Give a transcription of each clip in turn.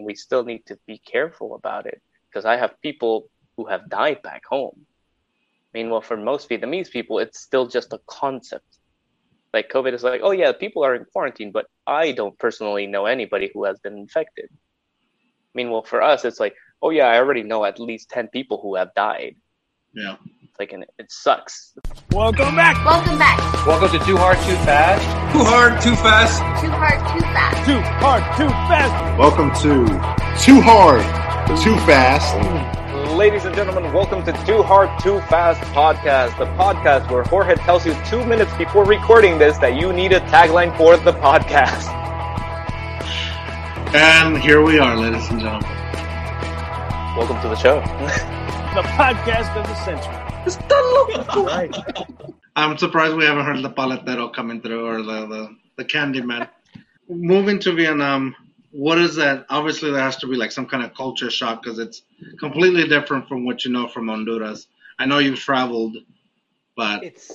we still need to be careful about it because I have people who have died back home. Meanwhile, for most Vietnamese people, it's still just a concept. Like COVID is like, oh yeah, people are in quarantine, but I don't personally know anybody who has been infected. Meanwhile, for us, it's like, oh yeah, I already know at least 10 people who have died. Yeah. It's like, and it sucks. Welcome back. Welcome back. Welcome to Too Hard, Too Fast. Too hard, too fast. Too hard, too fast. Too hard, too fast. Welcome to Too Hard, Too Fast. Ladies and gentlemen, welcome to Too Hard, Too Fast podcast, the podcast where Jorge tells you two minutes before recording this that you need a tagline for the podcast. And here we are, ladies and gentlemen. Welcome to the show. The podcast of the century. I'm surprised we haven't heard the paletero coming through or the, the, the Candyman. Moving to Vietnam, what is that? Obviously, there has to be like some kind of culture shock because it's completely different from what you know from Honduras. I know you've traveled, but It's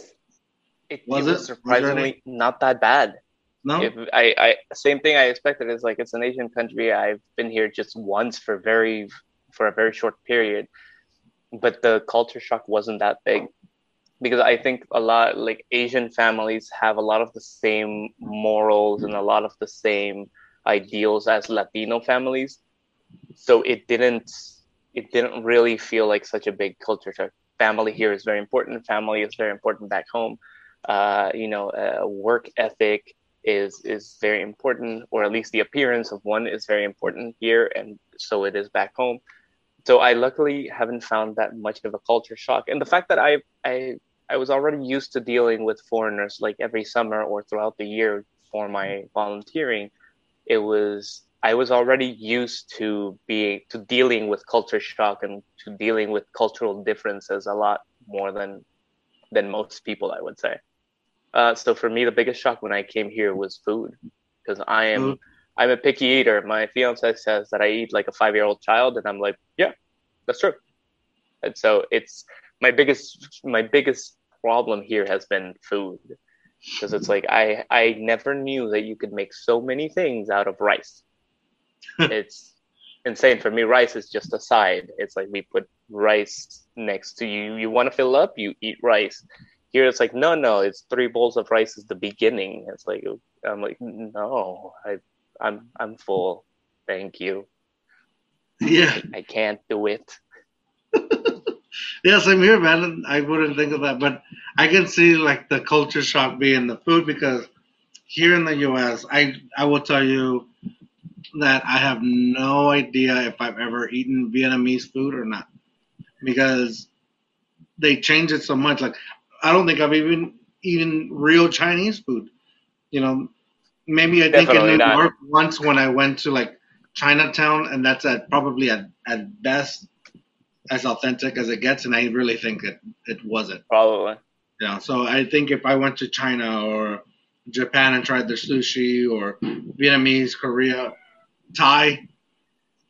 it, Was it it? was Was there surprisingly not that bad. no? If I, I same thing I expected is like it's an Asian country. I've been here just once for very for a very short period, but the culture shock wasn't that big because I think a lot like Asian families have a lot of the same morals and a lot of the same ideals as Latino families. So it didn't it didn't really feel like such a big culture shock. Family here is very important. Family is very important back home. Uh, you know, uh, work ethic is is very important, or at least the appearance of one is very important here, and so it is back home. So I luckily haven't found that much of a culture shock, and the fact that I I I was already used to dealing with foreigners like every summer or throughout the year for my volunteering, it was I was already used to being to dealing with culture shock and to dealing with cultural differences a lot more than than most people, I would say. Uh, so for me, the biggest shock when I came here was food, because I am Food. I'm a picky eater. My fiance says that I eat like a five year old child, and I'm like, yeah, that's true. And so it's my biggest my biggest problem here has been food, because it's like I I never knew that you could make so many things out of rice. it's insane for me. Rice is just a side. It's like we put rice next to you. You want to fill up, you eat rice. Here it's like no, no. It's three bowls of rice is the beginning. It's like I'm like no, I I'm I'm full. Thank you. Yeah. I can't do it. yes, I'm here, man. I wouldn't think of that, but I can see like the culture shock being the food because here in the U.S., I I will tell you that I have no idea if I've ever eaten Vietnamese food or not because they change it so much. Like I don't think I've even eaten real Chinese food. You know, maybe I think in Definitely New not. York once when I went to like Chinatown, and that's at probably at at best as authentic as it gets, and I really think it it wasn't. Probably. Yeah, so I think if I went to China or Japan and tried their sushi or Vietnamese, Korea, Thai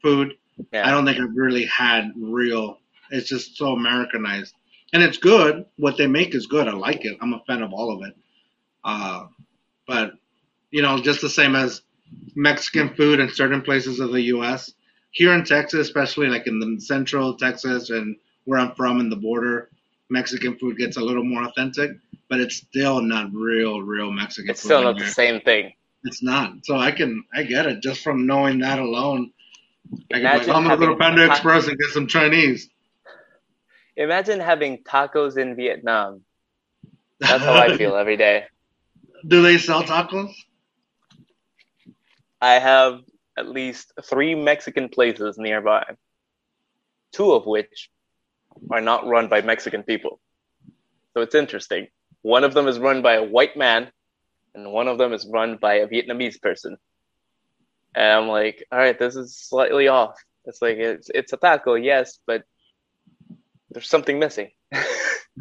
food, Yeah. I don't think I've really had real. It's just so Americanized, and it's good. What they make is good. I like it. I'm a fan of all of it. Uh, but you know, just the same as Mexican food in certain places of the U.S. Here in Texas, especially like in the central Texas and where I'm from in the border, Mexican food gets a little more authentic, but it's still not real, real Mexican food. It's food. still not the same thing. It's not. So I can, I get it just from knowing that alone. I can like, Imagine I'm gonna go to Panda ta- Express and get some Chinese. Imagine having tacos in Vietnam. That's how I feel every day. Do they sell tacos? I have at least three Mexican places nearby, two of which are not run by Mexican people. So it's interesting. One of them is run by a white man, and one of them is run by a Vietnamese person. And I'm like, all right, this is slightly off. It's like it's it's a taco, yes, but there's something missing.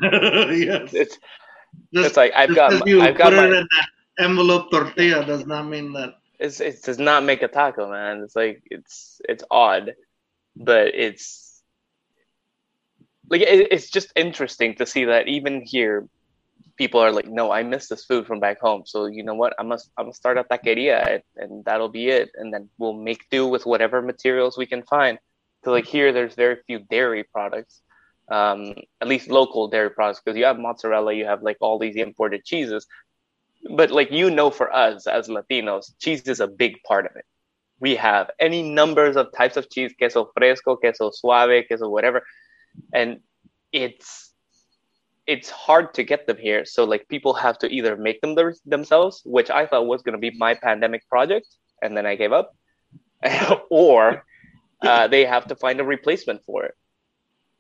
yes. It's Just- it's like I've got my- I've got my- envelope tortilla does not mean that. It's it does not make a taco, man. It's like it's it's odd, but it's like it, it's just interesting to see that even here, people are like, no, I miss this food from back home. So you know what? I must I'm gonna start a taqueria and, and that'll be it. And then we'll make do with whatever materials we can find. So like here, there's very few dairy products, um, at least local dairy products, because you have mozzarella, you have like all these imported cheeses. But like you know, for us as Latinos, cheese is a big part of it. We have any numbers of types of cheese, queso fresco, queso suave, queso whatever, and it's it's hard to get them here. So like people have to either make them their, themselves, which I thought was going to be my pandemic project, and then I gave up, or uh, they have to find a replacement for it.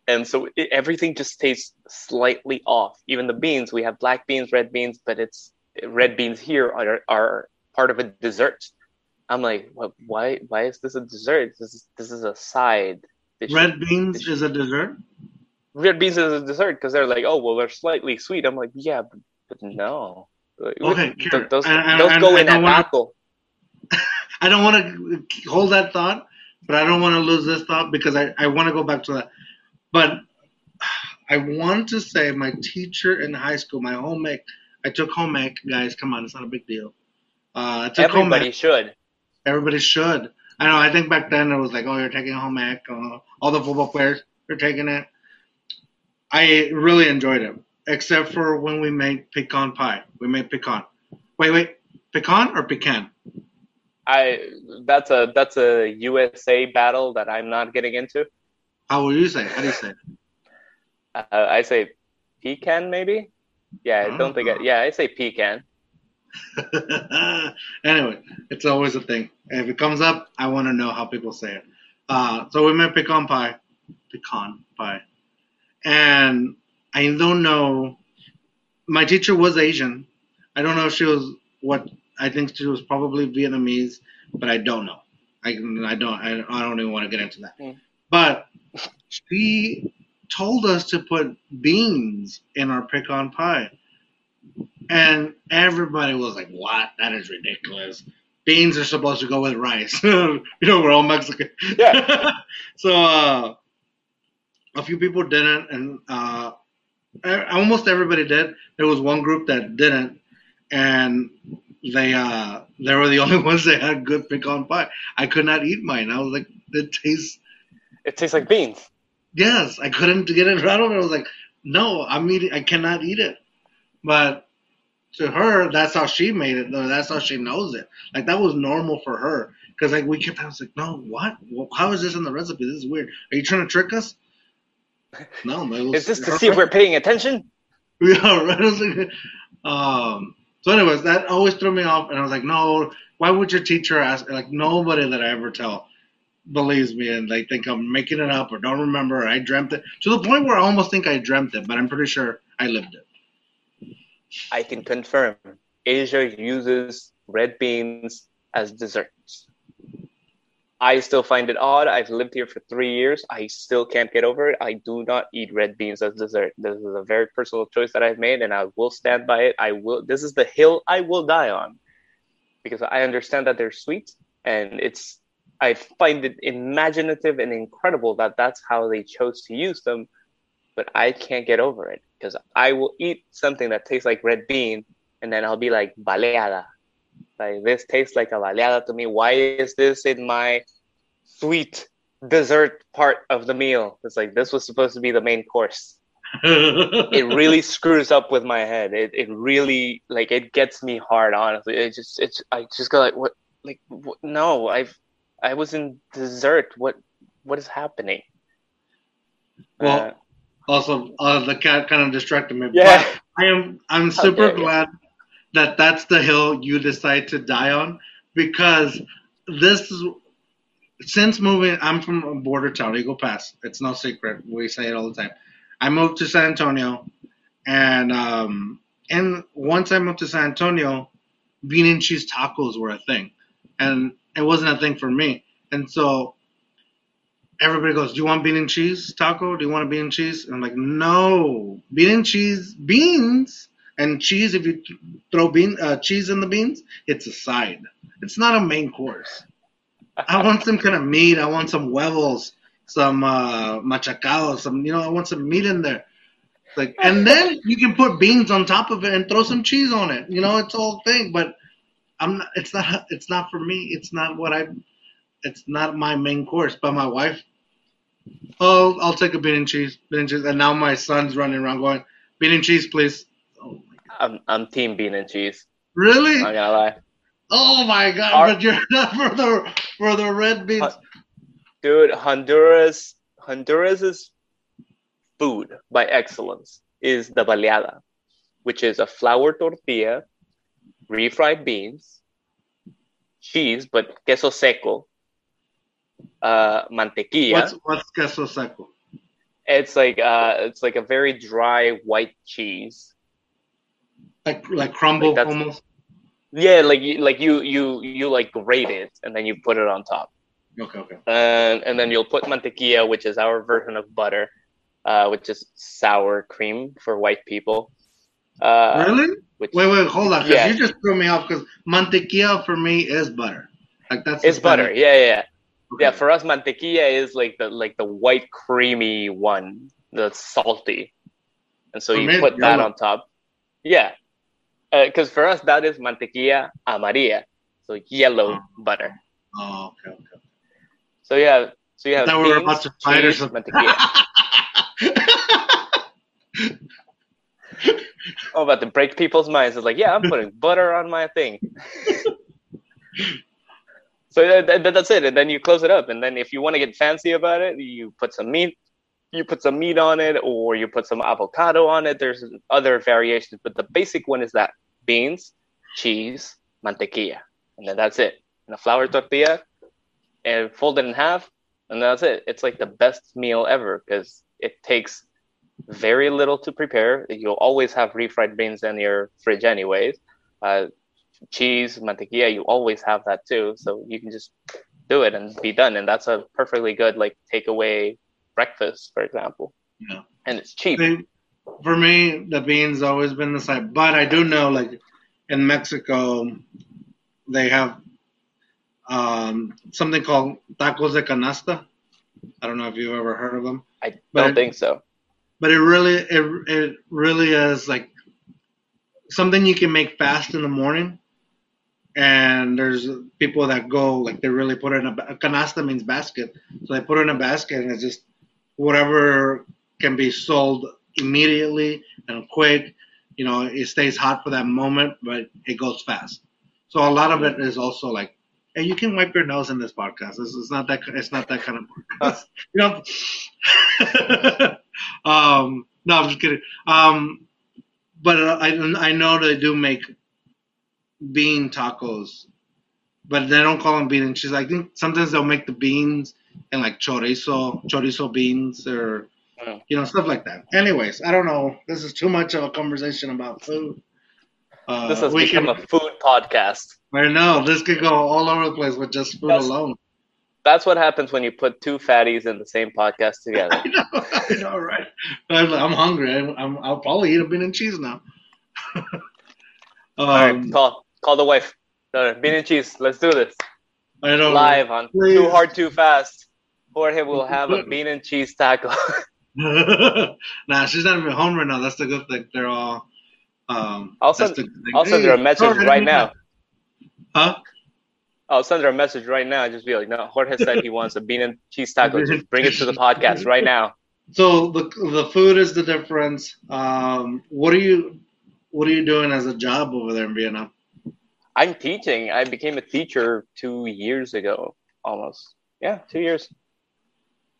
And so it, everything just tastes slightly off. Even the beans, we have black beans, red beans, but it's red beans here are, are part of a dessert. I'm like, what, why? Why is this a dessert? This is this is a side. dish. Red beans is a dessert. red beans is a dessert because they're like, oh well, they're slightly sweet. I'm like, yeah, but, but no. Okay, th- those and- those go I in don't wanna- taco. I don't want to hold that thought, but I don't want to lose this thought because I, I want to go back to that. But I want to say my teacher in high school, my home ec, I took home ec, guys, come on, it's not a big deal. Uh, I took home Everybody ec. should. Everybody should. I know, I think back then it was like, oh, you're taking home ec. Uh, all the football players are taking it. I really enjoyed it, except for when we made pecan pie. We made pecan. Wait, wait, pecan or pecan? I that's a that's a USA battle that I'm not getting into. How will you say? How do you say? it? Uh, I say pecan, maybe. Yeah, I don't think. I, yeah, I say pecan. anyway, it's always a thing. If it comes up, I want to know how people say it. Uh, so we made pecan pie, pecan pie, and I don't know. My teacher was Asian. I don't know if she was what I think she was probably Vietnamese, but I don't know. I I don't I, I don't even want to get into that. Mm. But she told us to put beans in our pecan pie. And everybody was like, "What? That is ridiculous. Beans are supposed to go with rice. you know, we're all Mexican." Yeah. so uh, a few people didn't, and uh, almost everybody did. There was one group that didn't, and they uh, they were the only ones that had good pecan pie. I could not eat mine. I was like, "It tastes." It tastes like beans. Yes, I couldn't get it of. I was like, "No, I'm eating. I cannot eat it." But to her, that's how she made it. Though that's how she knows it. Like that was normal for her. Because like we kept, I was like, no, what? How is this in the recipe? This is weird. Are you trying to trick us? No, was, Is this to see if we're paying attention? yeah, right. I was like, um. So, anyways, that always threw me off, and I was like, no. Why would your teacher ask? Like nobody that I ever tell believes me, and they think I'm making it up or don't remember. I dreamt it to the point where I almost think I dreamt it, but I'm pretty sure I lived it. I can confirm. Asia uses red beans as desserts. I still find it odd. I've lived here for three years. I still can't get over it. I do not eat red beans as dessert. This is a very personal choice that I've made, and I will stand by it. I will. This is the hill I will die on, because I understand that they're sweet, and it's. I find it imaginative and incredible that that's how they chose to use them, but I can't get over it because I will eat something that tastes like red bean, and then I'll be like baleada. Like this tastes like a baleada to me. Why is this in my sweet dessert part of the meal? It's like this was supposed to be the main course. It really screws up with my head. It it really like it gets me hard. Honestly, it just it's I just go like what like what, no I've I was in dessert. What what is happening? Well, Uh, Also, uh, the cat kind of distracted me. Yeah. But I am I'm super glad that that's the hill you decide to die on because this is since moving. I'm from a border town, Eagle Pass. It's no secret. We say it all the time. I moved to San Antonio, and um, and once I moved to San Antonio, bean and cheese tacos were a thing, and it wasn't a thing for me. And so everybody goes, "Do you want bean and cheese taco? Do you want a bean and cheese?" And I'm like, "No, bean and cheese, beans and cheese. If you throw bean uh, cheese in the beans, it's a side. It's not a main course. I want some kind of meat. I want some huevos, some uh, some you know. I want some meat in there. Like, and then you can put beans on top of it and throw some cheese on it. You know, it's all thing. But I'm not. It's not. It's not for me. It's not what I. It's not my main course. But my wife. Oh, I'll take a bean and cheese, bean and cheese. And now my son's running around going, bean and cheese, please. Oh my god. I'm I'm team bean and cheese. Really? Not gonna lie, Oh my god! Our- but you're not for the for the red beans. Dude. Honduras Honduras's food by excellence is the baleada, which is a flour tortilla, refried beans, cheese, but queso seco, uh, mantequilla. What's what's queso seco? It's like uh, it's like a very dry white cheese. Like like crumble Like almost. Yeah, like you, like you you you like grate it and then you put it on top, Okay, okay. and and then you'll put mantequilla, which is our version of butter, uh, which is sour cream for white people. Uh, really? Which Wait, wait, hold on. Yeah. you just threw me off because mantequilla for me is butter. Like that's It's butter. Yeah, yeah, yeah. Okay. Yeah, for us, mantequilla is like the like the white creamy one, the salty, and so For you me, put that yellow. on top. Yeah, because for us that is mantequilla amarilla, so yellow Oh. butter. Oh, okay, okay. So yeah, so you have we were about to fight or something. mantequilla. I'm about to break people's minds. It's like, yeah, I'm putting butter on my thing. so uh, that, that- that's it, and then you close it up, and then if you want to get fancy about it, you put some meat, you put some meat on it, or you put some avocado on it. There's other variations, but the basic one is that beans, cheese, mantequilla, and then that's it. And a flour tortilla, and fold it in half, and that's it. It's like the best meal ever because it takes very little to prepare. You'll always have refried beans in your fridge, anyways. Uh, cheese, mantequilla, you always have that too. So you can just do it and be done. And that's a perfectly good like takeaway breakfast, for example. Yeah. And it's cheap. For me, the beans always been the side. But I do know, like in Mexico, they have um, something called tacos de canasta. I don't know if you've ever heard of them. I don't it- think so. But it really it, it really is like something you can make fast in the morning. And there's people that go like they really put it in a, ba- canasta means basket. So they put it in a basket and it's just whatever can be sold immediately and quick you know it stays hot for that moment but it goes fast. So a lot of it is also like hey you can wipe your nose in this podcast. This is not that it's not that kind of podcast. You know um no i'm just kidding. Um but I, I know they do make bean tacos but they don't call them bean. And cheese i think sometimes they'll make the beans and like chorizo chorizo beans or Mm. you know stuff like that. Anyways i don't know. This is too much of a conversation about food. Uh, This has we become can, a food podcast. I know. This could go all over the place with just food That's- alone. That's what happens when you put two fatties in the same podcast together. I know, I know, right? I'm, hungry. I'm, I'm, I'll probably eat a bean and cheese now. um, All right, call call the wife. No, no, bean and cheese. Let's do this I know. live on Please. Too Hard Too Fast. Jorge will have a bean and cheese taco. nah, she's not even home right now. That's the good thing. They're all. Um, I'll send- the. I'll send her a Hey, message right now. Huh? I'll send her a message right now. Just be like, no, Jorge said he wants a bean and cheese taco. Just bring it to the podcast right now. So the the food is the difference. Um, what are you what are you doing as a job over there in Vietnam? I'm teaching. I became a teacher two years ago, almost. Yeah, two years.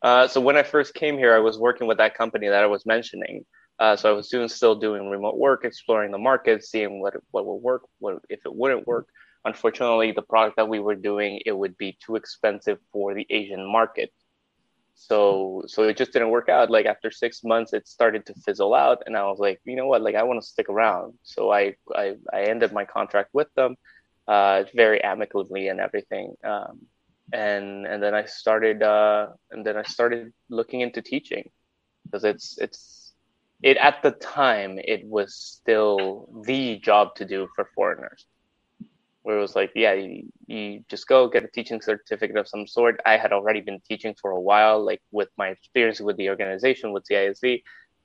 Uh, so when I first came here, I was working with that company that I was mentioning. Uh, so I was doing still doing remote work, exploring the market, seeing what what would work, what if it wouldn't work. Unfortunately, the product that we were doing it would be too expensive for the Asian market. So so it just didn't work out. Like after six months, it started to fizzle out, and I was like, you know what? Like I want to stick around. So I I, I ended my contract with them, uh, very amicably and everything. Um, and and then I started uh, and then I started looking into teaching because it's it's it at the time it was still the job to do for foreigners where it was like yeah you, you just go get a teaching certificate of some sort i had already been teaching for a while like with my experience with the organization with CISD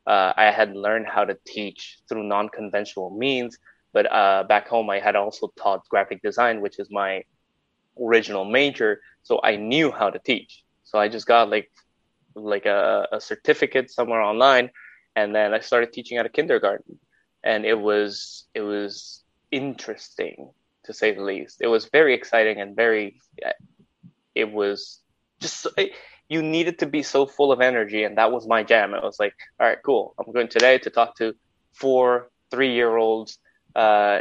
uh, I had learned how to teach through non-conventional means. But uh, back home, I had also taught graphic design, which is my original major. So I knew how to teach. So I just got like like a, a certificate somewhere online, and then I started teaching at a kindergarten, and it was it was interesting to say the least. It was very exciting and very. It was just it, you needed to be so full of energy, and that was my jam. It was like, all right, cool. I'm going today to talk to four three year olds uh,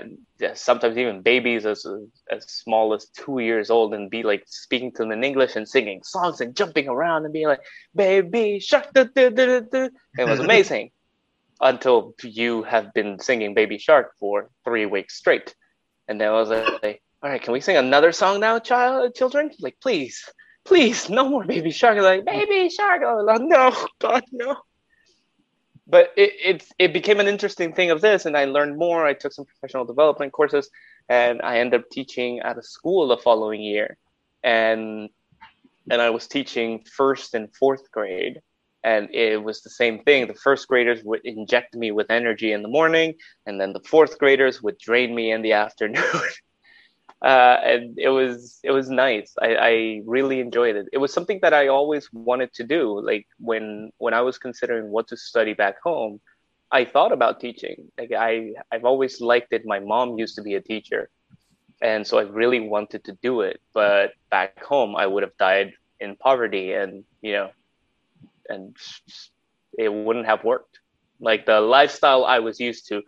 sometimes even babies as as small as two years old and be like speaking to them in English and singing songs and jumping around and being like baby shark da, da, da, da. it was amazing until you have been singing baby shark for three weeks straight and then I was like all right can we sing another song now child children? Like please please no more baby shark. Like baby shark oh no god no. But it, it it became an interesting thing of this and i learned more. I took some professional development courses and i ended up teaching at a school the following year. And and i was teaching first and fourth grade and it was the same thing the first graders would inject me with energy in the morning and then the fourth graders would drain me in the afternoon uh, and it was it was nice. I, I really enjoyed it. It was something that I always wanted to do. Like when when I was considering what to study back home, I thought about teaching. Like I I've always liked it. My mom used to be a teacher, and so I really wanted to do it. But back home, I would have died in poverty, and you know, and it wouldn't have worked. Like the lifestyle I was used to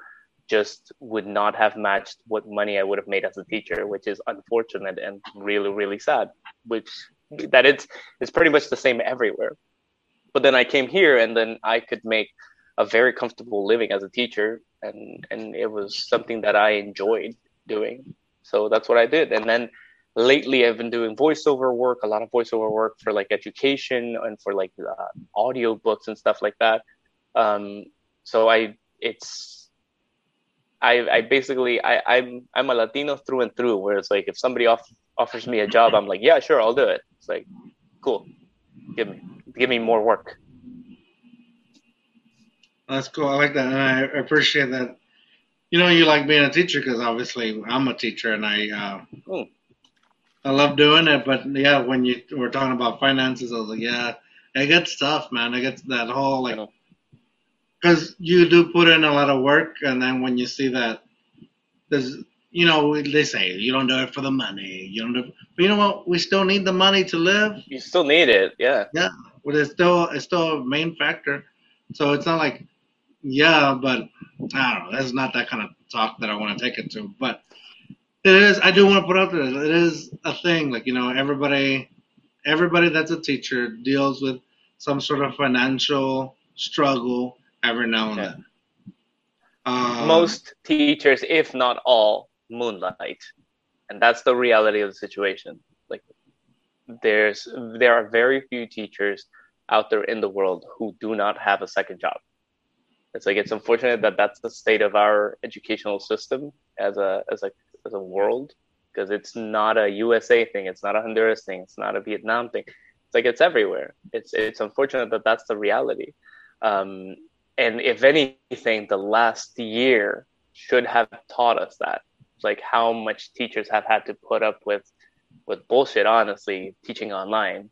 just would not have matched what money I would have made as a teacher, which is unfortunate and really, really sad. Which that it's it's pretty much the same everywhere. But then I came here and then I could make a very comfortable living as a teacher and and it was something that I enjoyed doing. So that's what I did. And then lately I've been doing voiceover work, a lot of voiceover work for like education and for like uh, audio books and stuff like that. Um, so I it's I, I basically I, I'm I'm a Latino through and through. Where it's like if somebody off, offers me a job, I'm like, yeah, sure, I'll do it. It's like, cool, give me give me more work. That's cool. I like that, and I appreciate that. You know, you like being a teacher because obviously I'm a teacher, and I uh, mm. I love doing it. But yeah, when you were talking about finances, I was like, yeah, it gets tough, man. It gets that whole like because you do put in a lot of work, and then when you see that there's, you know, they say you don't do it for the money, you don't do, but you know what? We still need the money to live. You still need it, yeah. Yeah, but it's still it's still a main factor. So it's not like, yeah, but I don't know. That's not that kind of talk that I want to take it to, but it is. I do want to put out there. It is a thing. Like you know, everybody, everybody that's a teacher deals with some sort of financial struggle every now and yeah. then. Um, Most teachers, if not all, moonlight, and that's the reality of the situation. Like, there's there are very few teachers out there in the world who do not have a second job. It's like it's unfortunate that that's the state of our educational system as a as a as a world because it's not a USA thing, it's not a Honduras thing, it's not a Vietnam thing. It's like it's everywhere. It's it's unfortunate that that's the reality. Um, and if anything, the last year should have taught us that, like how much teachers have had to put up with with bullshit. Honestly, teaching online,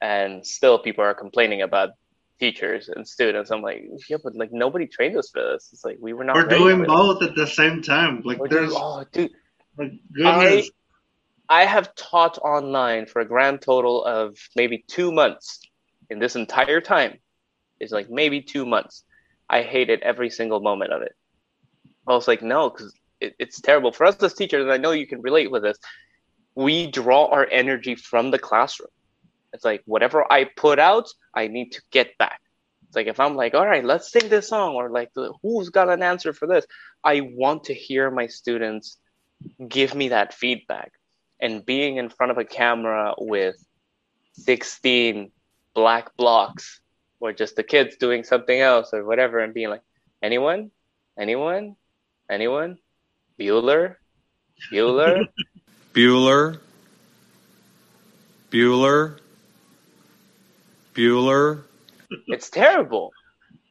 and still people are complaining about teachers and students. I'm like, yeah, but like nobody trained us for this. It's like we were not. We're doing both at the same time. Like we're there's, doing, oh, dude. I, I have taught online for a grand total of maybe two months in this entire time. It's like maybe two months. I hated every single moment of it. I was like, no, because it, it's terrible for us as teachers, and I know you can relate with this. We draw our energy from the classroom. It's like whatever I put out, I need to get back. It's like if I'm like, all right, let's sing this song, or like, who's got an answer for this? I want to hear my students give me that feedback. And being in front of a camera with 16 black blocks or just the kids doing something else or whatever and being like, anyone? Anyone? Anyone? Bueller? Bueller? Bueller? Bueller? Bueller? It's terrible.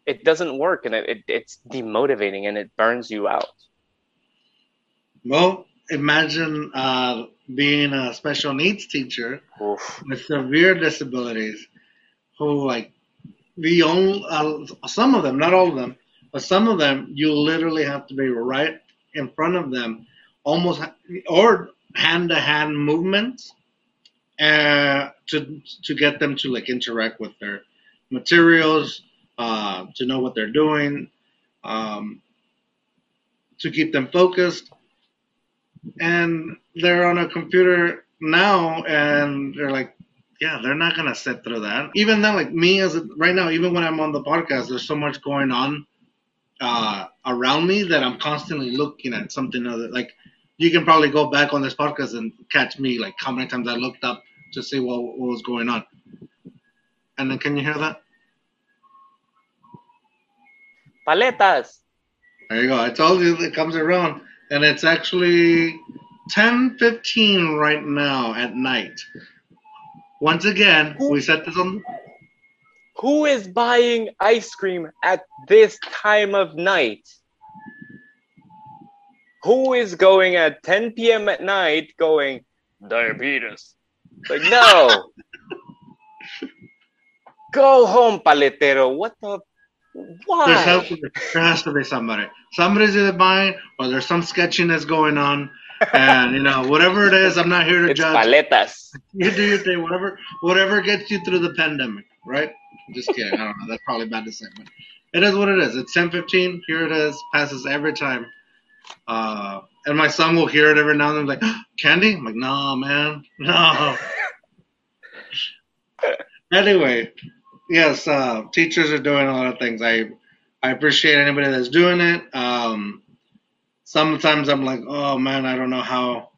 it doesn't work and it, it it's demotivating and it burns you out. Well, imagine uh, being a special needs teacher Oof. with severe disabilities who like the only uh, some of them not all of them but some of them you literally have to be right in front of them almost or hand to hand movements uh, to to get them to like interact with their materials uh, to know what they're doing um, to keep them focused and they're on a computer now and they're like yeah they're not gonna sit through that even then like me as a, right now even when i'm on the podcast there's so much going on uh around me that i'm constantly looking at something other like you can probably go back on this podcast and catch me like how many times i looked up to see what, what was going on and then can you hear that Paletas. There you go. I told you it comes around, and it's actually 10:15 right now at night. Once again, we set this on. Who is buying ice cream at this time of night? Who is going at 10 p.m. at night going diabetes? Like no. Go home, paletero. What the? Why? There's has to be, there has to be somebody. Somebody's either buying, or there's some sketchiness going on, and you know whatever it is. I'm not here to it's judge. paletas. You do your thing. Whatever, whatever gets you through the pandemic, right? Just kidding. I don't know. That's probably bad to say, but it is what it is. It's 10:15. Here it is. Passes every time. Uh, and my son will hear it every now and then, like, "Candy?" I'm like, "No, man, no." anyway, yes, uh, teachers are doing a lot of things. I I appreciate anybody that's doing it. Um, sometimes I'm like, oh man, I don't know how.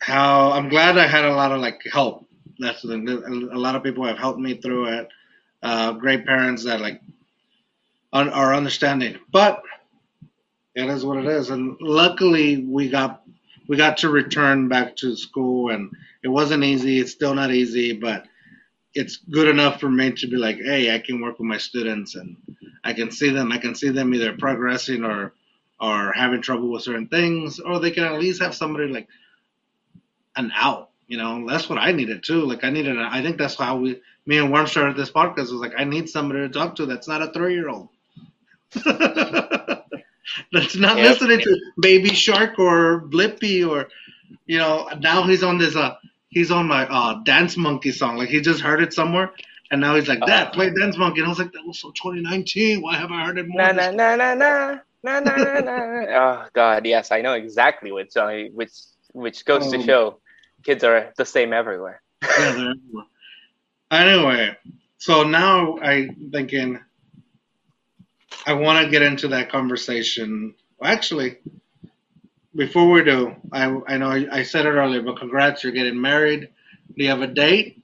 How I'm glad I had a lot of like help. That's the thing. A lot of people have helped me through it. Uh, great parents that like un- are understanding, but it is what it is. And luckily, we got we got to return back to school, and it wasn't easy. It's still not easy, but it's good enough for me to be like, hey, I can work with my students, and I can see them. I can see them either progressing or or having trouble with certain things, or they can at least have somebody like an out. You know, that's what I needed too. Like I needed. A, I think that's how we, me and Worm started this podcast. Was like I need somebody to talk to that's not a three year old. that's not Yep. listening to Baby Shark or Blippi or, you know. Now he's on this. Uh, he's on my uh, Dance Monkey song. Like he just heard it somewhere, and now he's like, "Dad, uh, play Dance Monkey." And I was like, "That was so 2019. Why have I heard it more?" Na na na na na na na na. Oh God, yes, I know exactly which song. Which which goes um, to show, kids are the same everywhere. yeah, they're everywhere. Anyway, so now I'm thinking, I want to get into that conversation. Actually, before we do, I I know I, I said it earlier, but congrats, you're getting married. Do you have a date?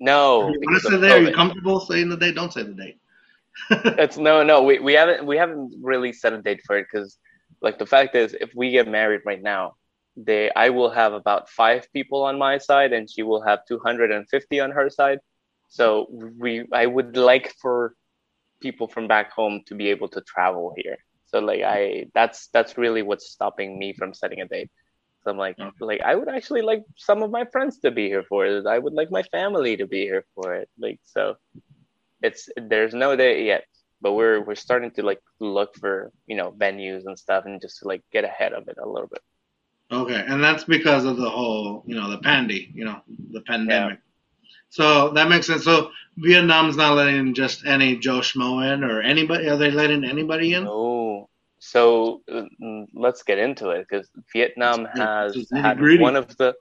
No, You want to say there? Are you comfortable saying the date? Don't say the date. It's no, no. We, we haven't we haven't really set a date for it because, like, the fact is, if we get married right now, they I will have about five people on my side, and she will have two hundred and fifty on her side. So we I would like for people from back home to be able to travel here. So like I that's that's really what's stopping me from setting a date. So I'm like Okay. like I would actually like some of my friends to be here for it. I would like my family to be here for it. Like so it's there's no date yet, but we're we're starting to like look for you know venues and stuff and just to like get ahead of it a little bit. Okay, and that's because of the whole, you know, the pandy, you know, the pandemic. So that makes sense. So Vietnam's not letting just any Joe Schmo in, or anybody. Are they letting anybody in? Oh, so uh, let's get into it because Vietnam has had one of the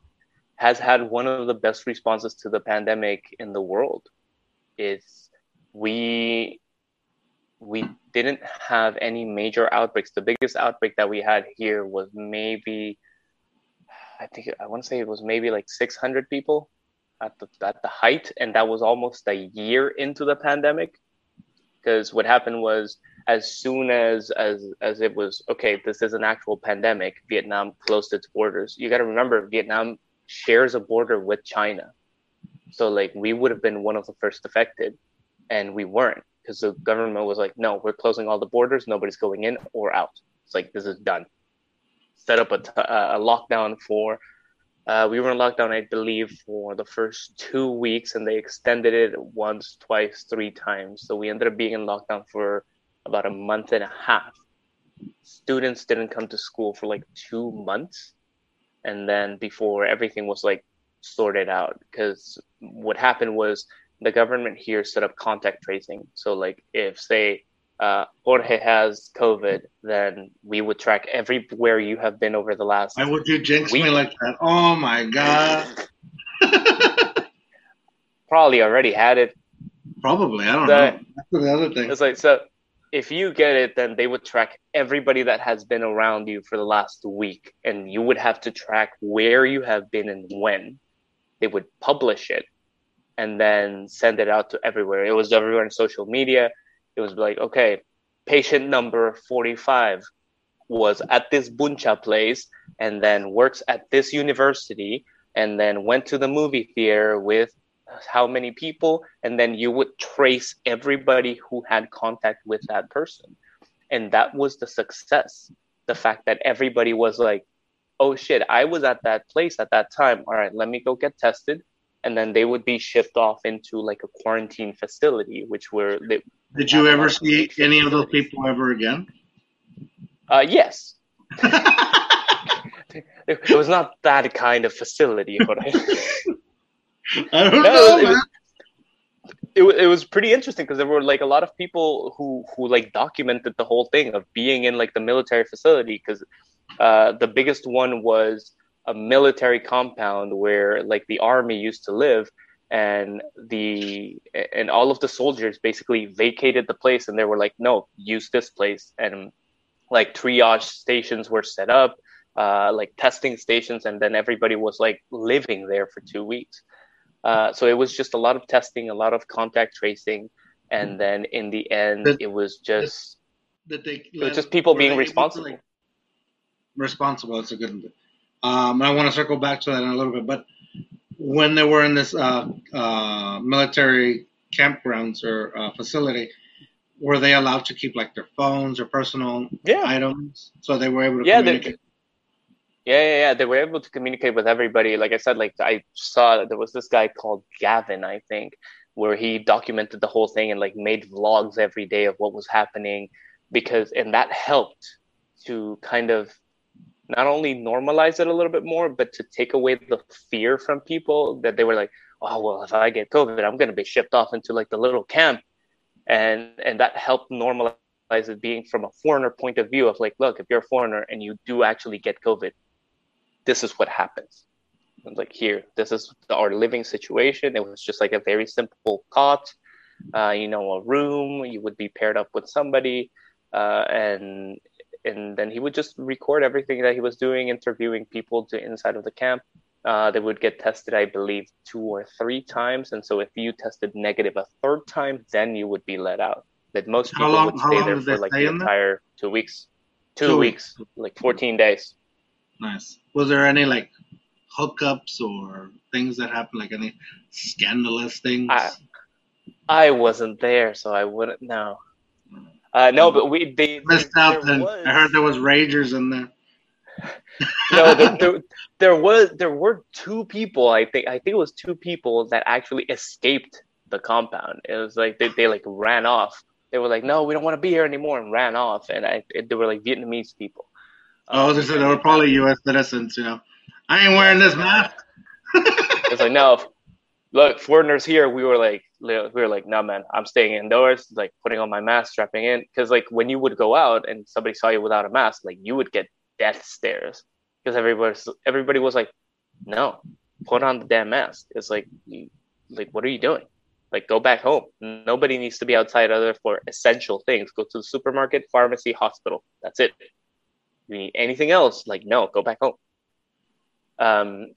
has had one of the best responses to the pandemic in the world. It's we we didn't have any major outbreaks. The biggest outbreak that we had here was maybe I think I want to say it was maybe like 600 people at the at the height, and that was almost a year into the pandemic. Because what happened was, as soon as as as it was okay, this is an actual pandemic. Vietnam closed its borders. You got to remember, Vietnam shares a border with China, so like we would have been one of the first affected. and we weren't because the government was like, no, we're closing all the borders, nobody's going in or out. It's like this is done. Set up a, t- a lockdown for. Uh, we were in lockdown, I believe, for the first two weeks, and they extended it once, twice, three times. So we ended up being in lockdown for about a month and a half. Students didn't come to school for like two months, and then before everything was like sorted out, because what happened was the government here set up contact tracing. So like if say uh, Jorge has COVID, then we would track everywhere you have been over the last. Why would you jinx week. me like that? Oh my god. Probably already had it. Probably. I don't know. That's the other thing. It's like so. If you get it, then they would track everybody that has been around you for the last week, and you would have to track where you have been and when. They would publish it, and then send it out to everywhere. It was everywhere on social media. It was like, okay, patient number forty-five was at this buncha place, and then works at this university, and then went to the movie theater with how many people. And then you would trace everybody who had contact with that person. And that was the success. The fact that everybody was like oh shit i was at that place at that time. All right let me go get tested and then they would be shipped off into like a quarantine facility which were they, Did you ever see any of those people ever again? uh yes. It was not that kind of facility but I, I don't No, know, it was- it, wa- it was pretty interesting because there were like a lot of people who who like documented the whole thing of being in like the military facility because uh, the biggest one was a military compound where like the army used to live and the and all of the soldiers basically vacated the place and they were like no use this place and like triage stations were set up uh, like testing stations and then everybody was like living there for two weeks uh, so it was just a lot of testing, a lot of contact tracing, and then in the end, Did- it was just That they it was just people being able to, responsible. like- responsible. It's a good. Um, I want to circle back to that in a little bit, but when they were in this uh, uh, military campgrounds or uh, facility, were they allowed to keep like their phones or personal Yeah. items? So they were able to Yeah, communicate. Yeah, yeah, yeah. They were able to communicate with everybody. Like I said, like I saw there was this guy called Gavin, I think, where he documented the whole thing and like made vlogs every day of what was happening because and that helped to kind of not only normalize it a little bit more, but to take away the fear from people that they were like, oh well, if I get COVID, I'm gonna be shipped off into like the little camp, and and that helped normalize it being from a foreigner point of view of like, look, if you're a foreigner and you do actually get COVID, this is what happens. And like here, this is our living situation. It was just like a very simple cot, uh, you know, a room. You would be paired up with somebody, uh, and and then he would just record everything that he was doing, interviewing people to inside of the camp. Uh, they would get tested, I believe, two or three times, and so if you tested negative a third time, then you would be let out. That most How people long- would stay there for like the in there? entire two weeks, two, Two weeks, like fourteen days. Nice. Was there any like hookups or things that happened, like any scandalous things? I- I wasn't there, so I wouldn't know. Uh, no, but we they Missed there- out. was- I heard there was ragers in there. no, there, there, there was there were two people. I think I think it was two people that actually escaped the compound. It was like they, they like ran off. They were like, no, we don't want to be here anymore, and ran off. And I they were like Vietnamese people. Oh, they said they were probably U.S. citizens. You know, I ain't wearing this mask. It's like no, look, foreigners here. We were like we were like, no, man, I'm staying indoors. Like putting on my mask, strapping in, because like when you would go out and somebody saw you without a mask, like you would get death stares because everybody everybody was like, no, put on the damn mask. It's like, you- like what are you doing? Like go back home. Nobody needs to be outside other for essential things. Go to the supermarket, pharmacy, hospital. That's it. You need anything else? Like no, go back home. Um,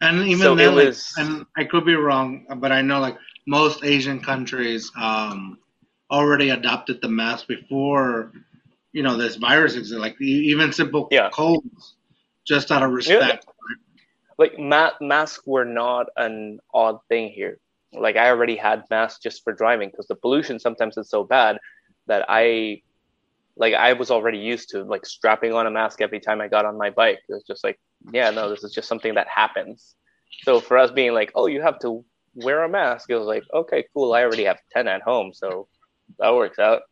And even So then, like, was- and I could be wrong, but I know like most Asian countries um, already adopted the mask before, you know, this virus existed. Like even simple Yeah. colds, just out of respect. like ma- masks were not an odd thing here like I already had masks just for driving because the pollution sometimes is so bad that I like I was already used to like strapping on a mask every time I got on my bike. It was just like, yeah, no, this is just something that happens. So for us being like, oh, you have to wear a mask, it was like, okay, cool. I already have ten at home, so that works out.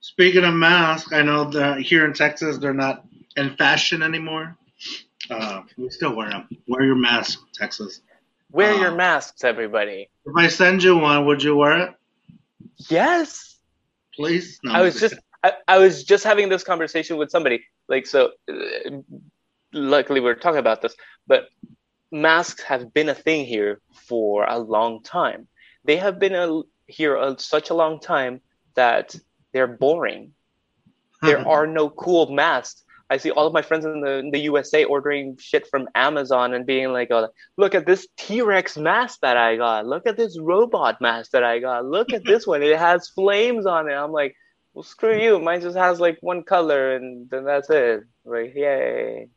Speaking of masks, I know that here in Texas they're not in fashion anymore. Uh, we still wear them. Wear your mask, Texas. Wear Uh, your masks, everybody. If I send you one, would you wear it, Yes. please? No. I was just I, I was just having this conversation with somebody. Like so uh, luckily we are talking about this, but masks have been a thing here for a long time. They have been a, here a, such a long time that they're boring. There hmm. are no cool masks. I see all of my friends in the in the USA ordering shit from Amazon and being like, oh, "Look at this T-Rex mask that I got. Look at this robot mask that I got. Look at this one. It has flames on it." I'm like, "Well, screw you. Mine just has like one color, and then that's it. Like, yay."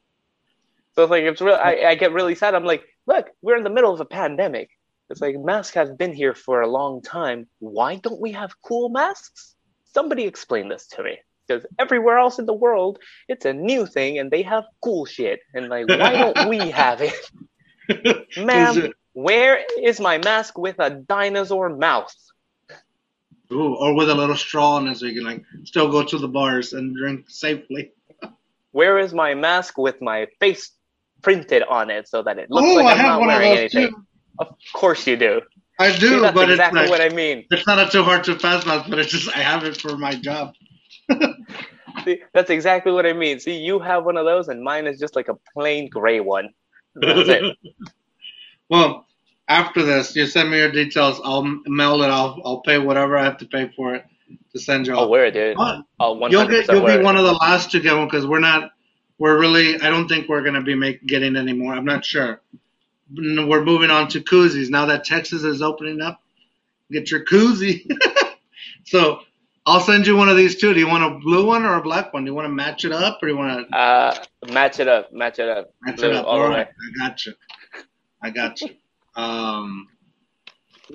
So it's like it's real. I, I get really sad. I'm like, "Look, we're in the middle of a pandemic. It's like masks have been here for a long time. Why don't we have cool masks? Somebody explain this to me." Because everywhere else in the world, it's a new thing and they have cool shit. And like, why don't we have it, Ma'am, it- where is my mask with a dinosaur mouth? Ooh, or with a little straw in it so you can like still go to the bars and drink safely. Where is my mask with my face printed on it so that it looks oh, like I I'm have not one of wearing those anything? too. Of course you do. I See, do, that's but exactly it's what I mean. it's not a too hard to mask, but it's just I have it for my job. See, that's exactly what I mean. See, you have one of those, and mine is just like a plain gray one. That's it. Well, after this, you send me your details. I'll mail it. I'll I'll pay whatever I have to pay for it to send you. I'll wear it, dude. 100% You'll get you'll be one of the last to get one because we're not. We're really. I don't think we're gonna be make, getting any more. I'm not sure. We're moving on to koozies now that Texas is opening up. Get your koozie. so I'll send you one of these too. Do you want a blue one or a black one? Do you want to match it up or do you want to Uh, match it up, match it up. match Blue it up? all All right. I got you. I got you. Um,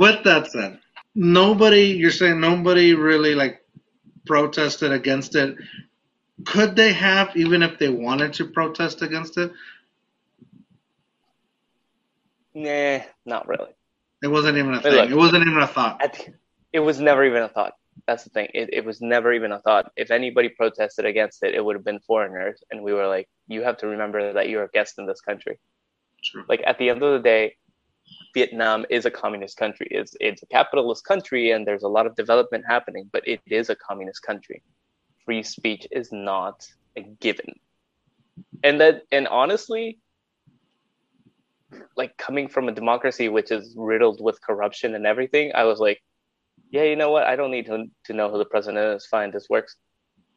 with that said, nobody. You're saying nobody really like protested against it. Could they have, even if they wanted to protest against it? Nah, not really. It wasn't even a thing. look. It wasn't even a thought. The- it was never even a thought. That's the thing. It, it was never even a thought. If anybody protested against it, it would have been foreigners, and we were like, "You have to remember that you're a guest in this country." True. Like at the end of the day, Vietnam is a communist country. It's it's a capitalist country, and there's a lot of development happening, but it is a communist country. Free speech is not a given, and that and honestly, like coming from a democracy which is riddled with corruption and everything, I was like, yeah, you know what? I don't need to to know who the president is. Fine, this works.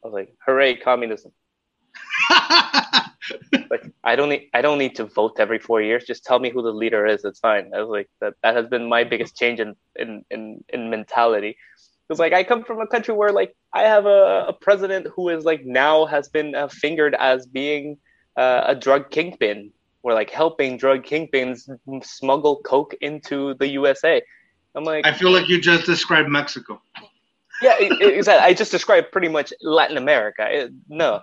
I was like, hooray, communism! Like I don't need I don't need to vote every four years. Just tell me who the leader is. It's fine. I was like that that has been my biggest change in in in, in mentality. Because like I come from a country where like I have a, a president who is like now has been uh, fingered as being uh, a drug kingpin or like helping drug kingpins smuggle coke into the USA. I'm like, I feel like you just described Mexico. yeah, exactly. I just described pretty much Latin America. It, no,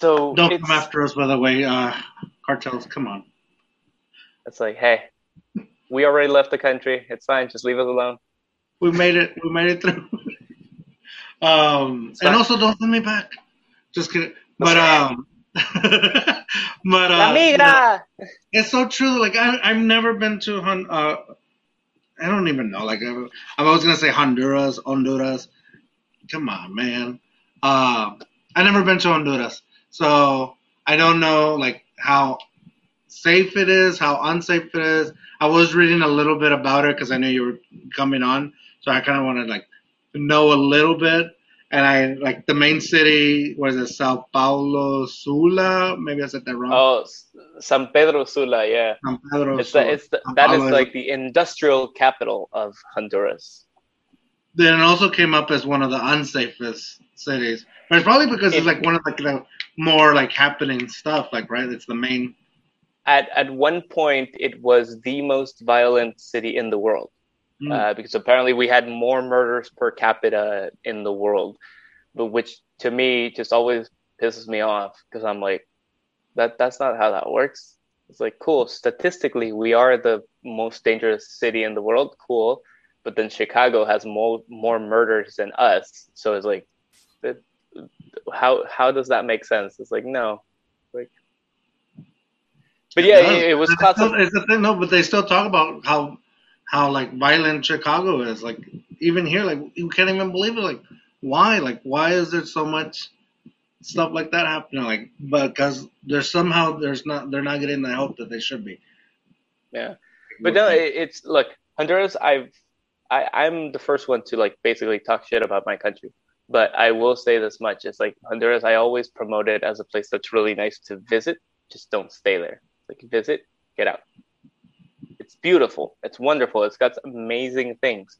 so Don't come after us, by the way. Uh, cartels, come on. it's like, hey, we already left the country. It's fine. Just leave us alone. We made it. We made it through. um, and also don't send me back. Just kidding. But um, but La uh, migra. it's so true. Like I, I've never been to Hon. Uh, I don't even know. Like I, I was gonna say Honduras, Honduras. Come on, man. Uh, I never been to Honduras, so I don't know like how safe it is, how unsafe it is. I was reading a little bit about it because I knew you were coming on, so I kind of wanted like to know a little bit. And I like the main city. was it? Sao Paulo Sula? Maybe I said that wrong. Oh, San Pedro Sula. Yeah, San Pedro it's Sula. the, it's the, that is like the industrial capital of Honduras. Then it also came up as one of the unsafest cities. But it's probably because it's like one of like the more like happening stuff. Like right, it's the main at at one point it was the most violent city in the world Mm. uh, because apparently we had more murders per capita in the world, but which to me just always pisses me off because I'm like, that that's not how that works. It's like cool. Statistically, we are the most dangerous city in the world. Cool, but then Chicago has more more murders than us. So it's like, that, how how does that make sense? It's like no, like. But yeah, does. it, it was It's still- classic. It's the thing, no, but they still talk about how how like violent Chicago is. Like even here, like you can't even believe it. Like why? Like why is there so much stuff like that happening? Like because there's somehow there's not they're not getting the help that they should be. Yeah. But no, it's look Honduras. I've I, I'm the first one to like basically talk shit about my country. But I will say this much: it's like Honduras. I always promote it as a place that's really nice to visit. Just don't stay there. Like visit, get out. It's beautiful. It's wonderful. It's got amazing things.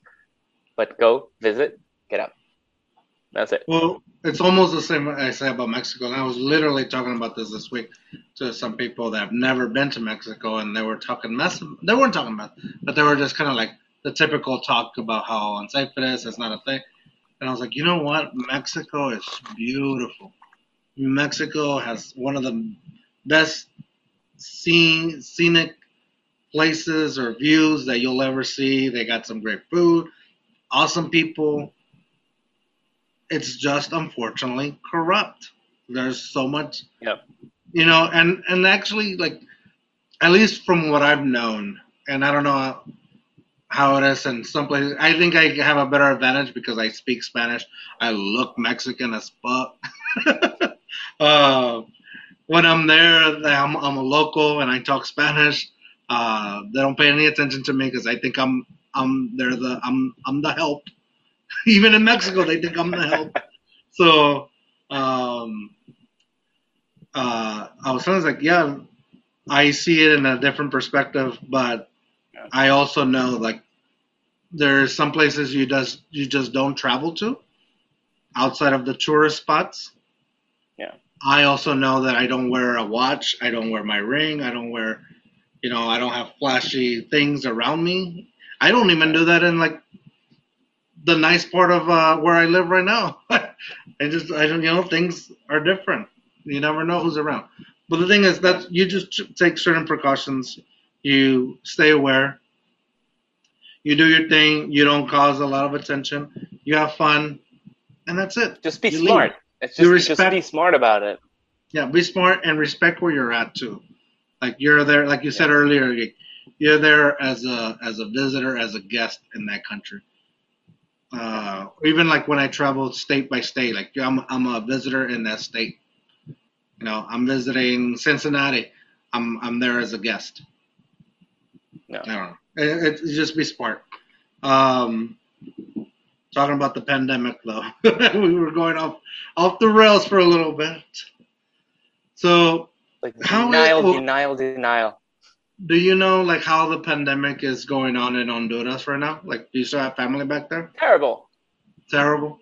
But go visit, get out. That's it. Well, it's almost the same I say about Mexico. And I was literally talking about this this week to some people that have never been to Mexico, and they were talking mess. They weren't talking about, but they were just kind of like the typical talk about how unsafe it is. It's not a thing. And I was like, you know what? Mexico is beautiful. Mexico has one of the best scene, scenic places or views that you'll ever see. They got some great food, awesome people it's just unfortunately corrupt. There's so much, Yep. you know, and and actually, like, at least from what I've known, and I don't know how, it is in some places. I think I have a better advantage because I speak Spanish. I look Mexican as fuck. uh, when I'm there, I'm, I'm a local and I talk Spanish. Uh, they don't pay any attention to me because I think I'm I'm they're the I'm I'm the help. Even in Mexico, they think I'm the help. So, um, uh, I was always like, yeah, I see it in a different perspective, but I also know like there's some places you just you just don't travel to outside of the tourist spots. Yeah. I also know that I don't wear a watch, I don't wear my ring, I don't wear, you know, I don't have flashy things around me. I don't even do that in like the nice part of uh, where I live right now. I just, I don't, you know, things are different. You never know who's around. But the thing is that you just take certain precautions. You stay aware. You do your thing. You don't cause a lot of attention. You have fun, and that's it. Just be You leave. smart. It's You just, just be smart about it. Yeah, be smart and respect where you're at too. Like you're there, like you said earlier, like, you're there as a as a visitor, as a guest in that country. Uh, even like when I travel state by state, like I'm I'm a visitor in that state. You know, I'm visiting Cincinnati. I'm I'm there as a guest. No. I don't know. It, it, it just be smart. Um, talking about the pandemic though, we were going off off the rails for a little bit. So, Like How denial, denial, denial. do you know like how the pandemic is going on in Honduras right now? Like, do you still have family back there? Terrible. Terrible.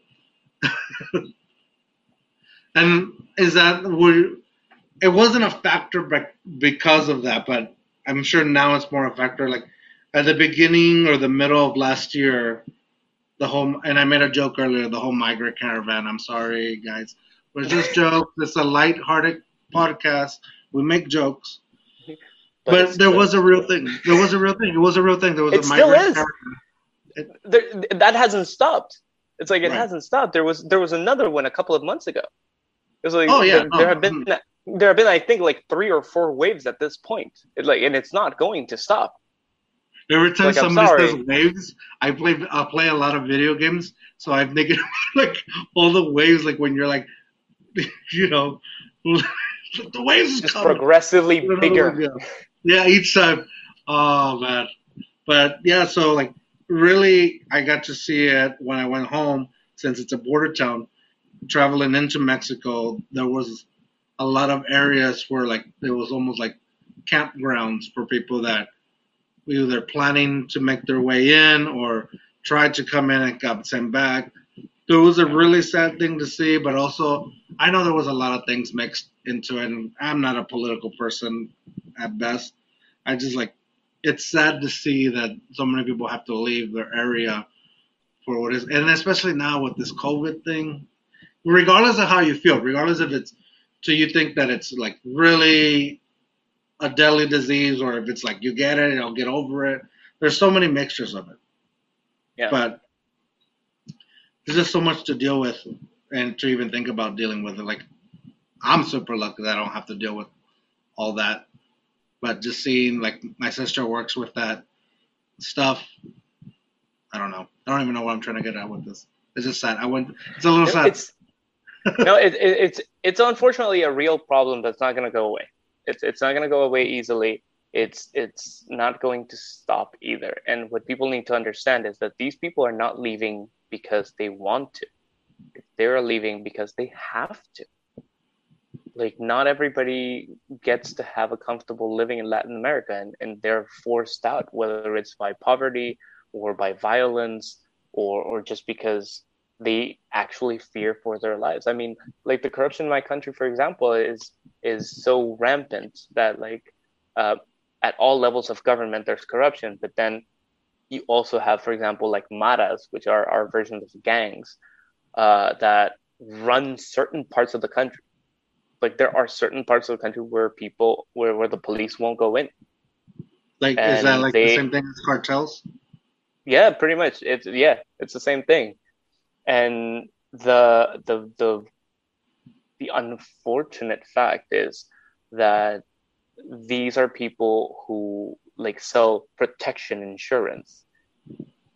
and is that were it wasn't a factor bec- because of that, but I'm sure now it's more a factor. Like at the beginning or the middle of last year, the whole and I made a joke earlier, the whole migrant caravan. I'm sorry, guys, but it's just joke. It's a light-hearted podcast. We make jokes. But, it's there still- was a real thing. There was a real thing. It was a real thing. There was It a still migrant is. caravan. there, that hasn't stopped. It's like it Right. hasn't stopped. There was there was another one a couple of months ago. It was like Oh, yeah. there, there Oh, have been mm-hmm. there have been I think like three or four waves at this point. It, like and it's not going to stop. Every time Like, somebody says waves, I play I play a lot of video games, so I've thinking like all the waves, like when you're like, you know, the waves is Just coming. progressively bigger. Yeah. yeah, each time. Oh man, but yeah, so like really, I got to see it when I went home since it's a border town. Traveling into Mexico, there was a lot of areas where like there was almost like campgrounds for people that either planning to make their way in or tried to come in and got sent back. It was a really sad thing to see, but also I know there was a lot of things mixed into it. And I'm not a political person at best. I just like it's sad to see that so many people have to leave their area for what is, and especially now with this COVID thing. Regardless of how you feel, regardless if it's so you think that it's like really a deadly disease, or if it's like you get it, you'll get over it. There's so many mixtures of it. Yeah. But there's just so much to deal with and to even think about dealing with it. Like I'm super lucky that I don't have to deal with all that. But just seeing like my sister works with that stuff, I don't know. I don't even know what I'm trying to get at with this. It's just sad. I went. It's a little sad. It's no, it, it, it's it's unfortunately a real problem that's not going to go away. It's it's not going to go away easily. It's it's not going to stop either. And what people need to understand is that these people are not leaving because they want to. They're leaving because they have to. Like not everybody gets to have a comfortable living in Latin America, and, and they're forced out, whether it's by poverty or by violence or or just because they actually fear for their lives. I mean, like the corruption in my country, for example, is is so rampant that like uh, at all levels of government there's corruption, but then you also have, for example, like maras, which are our versions of gangs uh, that run certain parts of the country. Like there are certain parts of the country where people where where the police won't go in. like, is that like the same thing as cartels? Yeah, pretty much. It's yeah, it's the same thing. And the the the the unfortunate fact is that these are people who like sell protection insurance.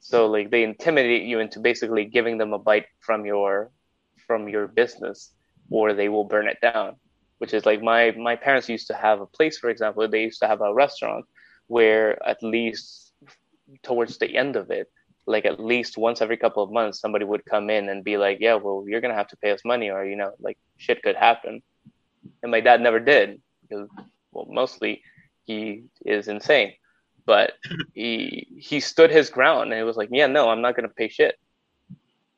So like they intimidate you into basically giving them a bite from your from your business or they will burn it down. Which is like my my parents used to have a place, for example, they used to have a restaurant where at least towards the end of it, like at least once every couple of months, somebody would come in and be like, "Yeah, well, you're gonna have to pay us money, or you know, like shit could happen." And my dad never did because, well, mostly he is insane, but he he stood his ground and it was like, "Yeah, no, I'm not gonna pay shit."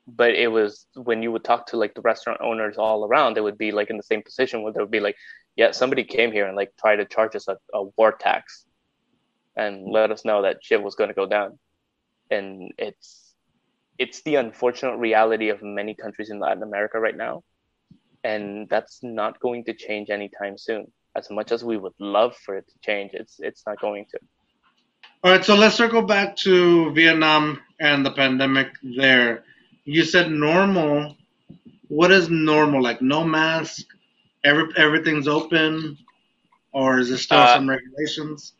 But it was when you would talk to like the restaurant owners all around, they would be like in the same position where they would be like, "Yeah, somebody came here and like tried to charge us a, a war tax." and let us know that shit was going to go down. And it's it's the unfortunate reality of many countries in Latin America right now, and that's not going to change anytime soon. As much as we would love for it to change, it's it's not going to. All right, so let's circle back to Vietnam and the pandemic there. You said normal. What is normal? Like no mask, every everything's open, or is there still Uh, some regulations?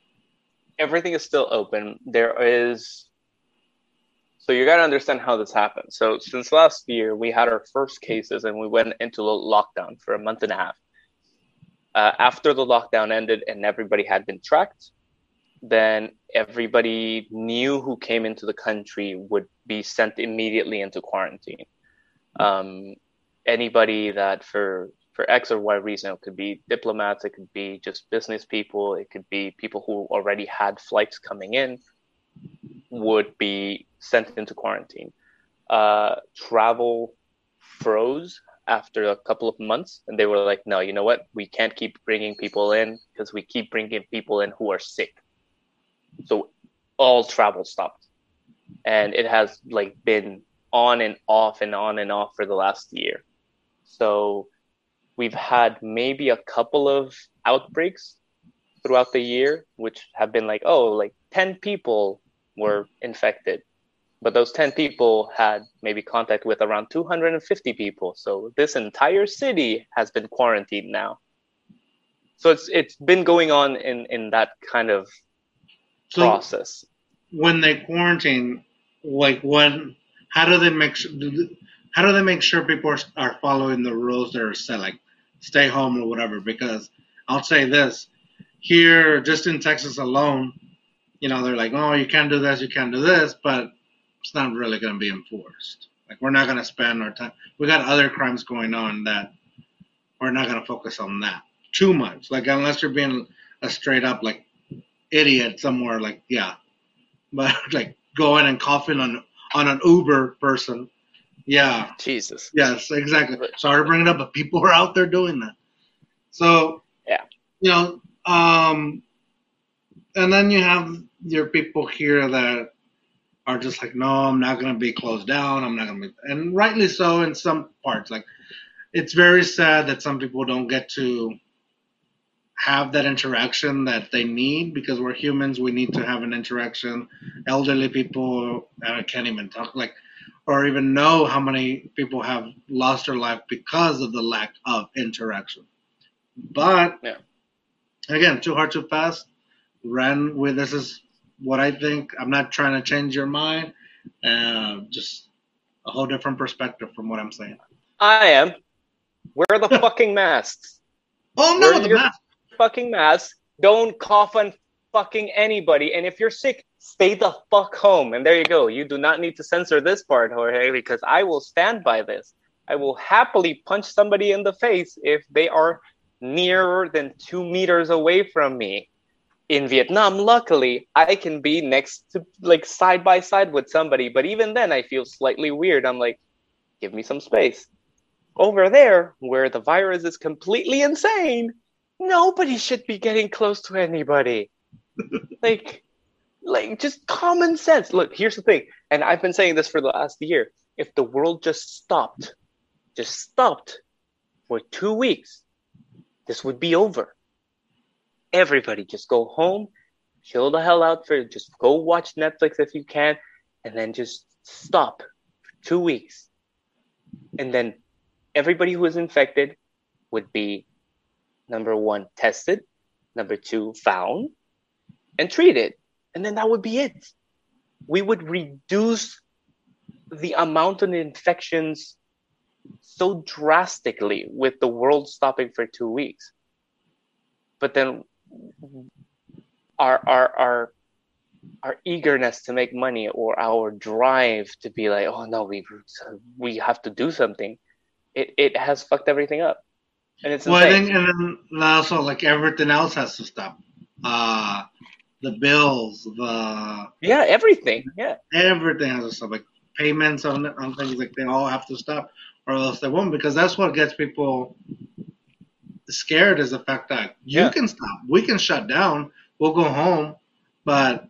everything is still open. There is so you got to understand how this happened. So since last year, we had our first cases and we went into a lockdown for a month and a half. Uh, after the lockdown ended and everybody had been tracked, then everybody knew who came into the country would be sent immediately into quarantine. Um, anybody that for for X or Y reason, it could be diplomats, it could be just business people, it could be people who already had flights coming in, would be sent into quarantine. Uh, travel froze after a couple of months, and they were like, "No, you know what? We can't keep bringing people in because we keep bringing people in who are sick." So all travel stopped, and it has like been on and off and on and off for the last year. So we've had maybe a couple of outbreaks throughout the year, which have been like, oh, like 10 people were infected. But those 10 people had maybe contact with around 250 people. So this entire city has been quarantined now. So it's it's been going on in, in that kind of So process. when they quarantine, like when, how do they make sure? How do they make sure people are, are following the rules that are set, like stay home or whatever? Because I'll say this: here, just in Texas alone, you know, they're like, oh, you can't do this, you can't do this, but it's not really going to be enforced. Like we're not going to spend our time. We got other crimes going on that we're not going to focus on that too much. Like unless you're being a straight up like idiot somewhere, like yeah, but like going and coughing on on an Uber person, yeah, Jesus. yes, exactly. Sorry to bring it up, but people are out there doing that. So Yeah. you know, um, and then you have your people here that are just like, no, I'm not gonna be closed down. I'm not gonna be, and rightly so in some parts. Like, it's very sad that some people don't get to have that interaction that they need because we're humans. We need to have an interaction. Elderly people, I can't even talk like, or even know how many people have lost their life because of the lack of interaction. But Yeah. again, too hard, too fast. Ran with this is what I think. I'm not trying to change your mind. Uh, just a whole different perspective from what I'm saying. I am. Wear the fucking masks. Oh no, Where the you're- mask. Fucking masks. Don't cough on fucking anybody. And if you're sick, stay the fuck home. And there you go. You do not need to censor this part, Jorge, because I will stand by this. I will happily punch somebody in the face if they are nearer than two meters away from me. In Vietnam, luckily, I can be next to, like, side by side with somebody. But even then, I feel slightly weird. I'm like, give me some space. Over there, where the virus is completely insane, nobody should be getting close to anybody. like, like just common sense. Look, here's the thing, and I've been saying this for the last year. If the world just stopped, just stopped for two weeks, this would be over. Everybody just go home, chill the hell out for just go watch Netflix if you can, and then just stop for two weeks. And then everybody who is infected would be number one, tested, number two, found, and treated. And then that would be it. We would reduce the amount of infections so drastically with the world stopping for two weeks. But then our our our our eagerness to make money or our drive to be like, oh no, we we have to do something, it, it has fucked everything up. And it's Well, insane. think, and then also like everything else has to stop. Uh, the bills, the yeah, everything. Yeah. everything has to stop. Like payments on on things, like they all have to stop, or else they won't. Because that's what gets people scared is the fact that you Yeah. can stop, we can shut down, we'll go home, but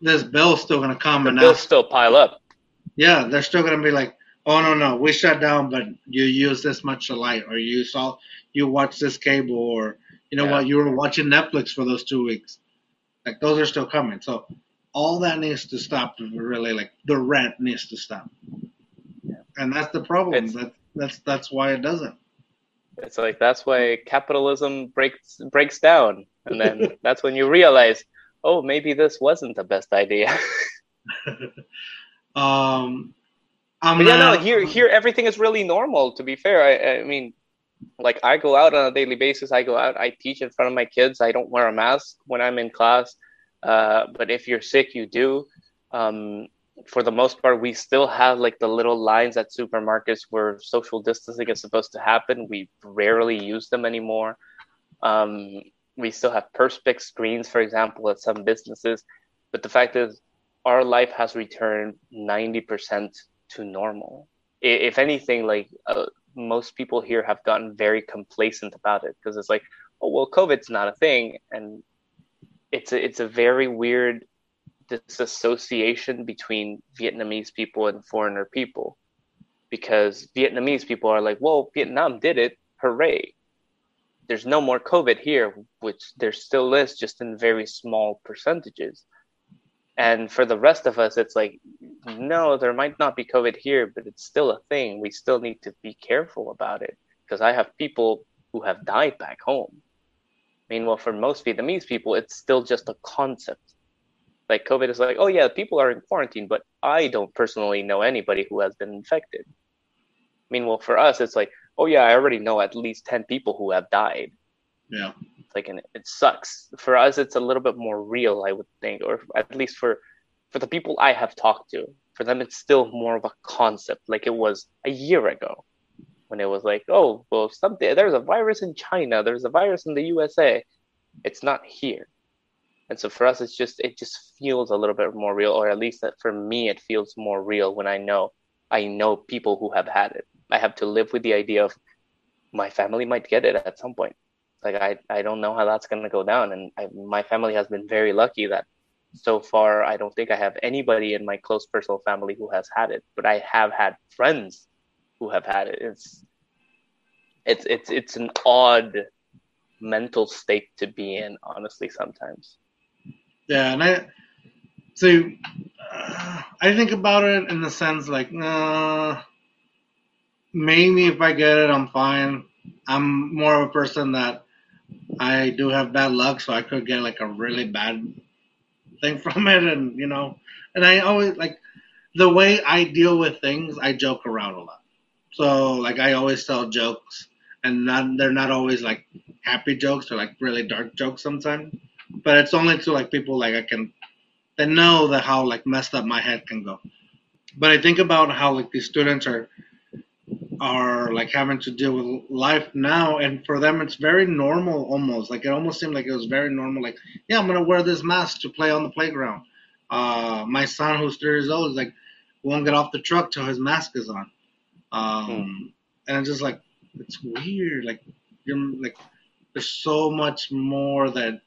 this bill's still gonna come The and bills still pile up. Yeah, they're still gonna be like, oh no no, we shut down, but you use this much light, or you saw you watch this cable, or you know Yeah. what, you were watching Netflix for those two weeks. Like those are still coming. So all that needs to stop. Really, like the rent needs to stop, yeah. and that's the problem. It's- That that's that's why it doesn't. It's like that's why capitalism breaks breaks down, and then that's when you realize, oh, maybe this wasn't the best idea. Um, But yeah, no, here here everything is really normal. To be fair, I, I mean, like I go out on a daily basis. I go out. I teach in front of my kids. I don't wear a mask when I'm in class. Uh, but if you're sick, you do. Um, for the most part, we still have like the little lines at supermarkets where social distancing is supposed to happen. We rarely use them anymore. Um, we still have perspex screens, for example, at some businesses. But the fact is, our life has returned 90% to normal. If anything, like uh, most people here have gotten very complacent about it because it's like, oh well, COVID's not a thing, and it's a, it's a very weird disassociation between Vietnamese people and foreigner people because Vietnamese people are like, well, Vietnam did it, hooray. There's no more COVID here, which there still is, just in very small percentages. And for the rest of us, it's like, no, there might not be COVID here, but it's still a thing. We still need to be careful about it because I have people who have died back home. Meanwhile, for most Vietnamese people, it's still just a concept. Like COVID is like, oh yeah, people are in quarantine, but I don't personally know anybody who has been infected. Meanwhile, for us, it's like, oh yeah, I already know at least 10 people who have died yeah. Like and it sucks. For us it's a little bit more real i would think or at least for for the people i have talked to for them it's still more of a concept like it was a year ago when it was like oh well something there's a virus in china there's a virus in the usa it's not here. And so for us it's just it just feels a little bit more real or at least that for me it feels more real when i know i know people who have had it. I have to live with the idea of my family might get it at some point like I I don't know how that's gonna go down. And I, my family has been very lucky that so far I don't think I have anybody in my close personal family who has had it, but I have had friends who have had it. It's it's it's it's an odd mental state to be in, honestly. Sometimes. Yeah, and I see. Uh, I think about it in the sense like, uh, maybe if I get it, I'm fine. I'm more of a person that I do have bad luck, so I could get like a really bad thing from it, and you know, and I always like the way I deal with things. I joke around a lot, so like I always tell jokes, and not they're not always like happy jokes. They're like really dark jokes sometimes, but it's only to like people like I can that know that how like messed up my head can go. But I think about how like these students are are like having to deal with life now and for them it's very normal almost. Like it almost seemed like it was very normal like yeah i'm gonna wear this mask to play on the playground. Uh my son who's three years old is like won't get off the truck till his mask is on. Um and it's just like it's weird like you're like there's so much more that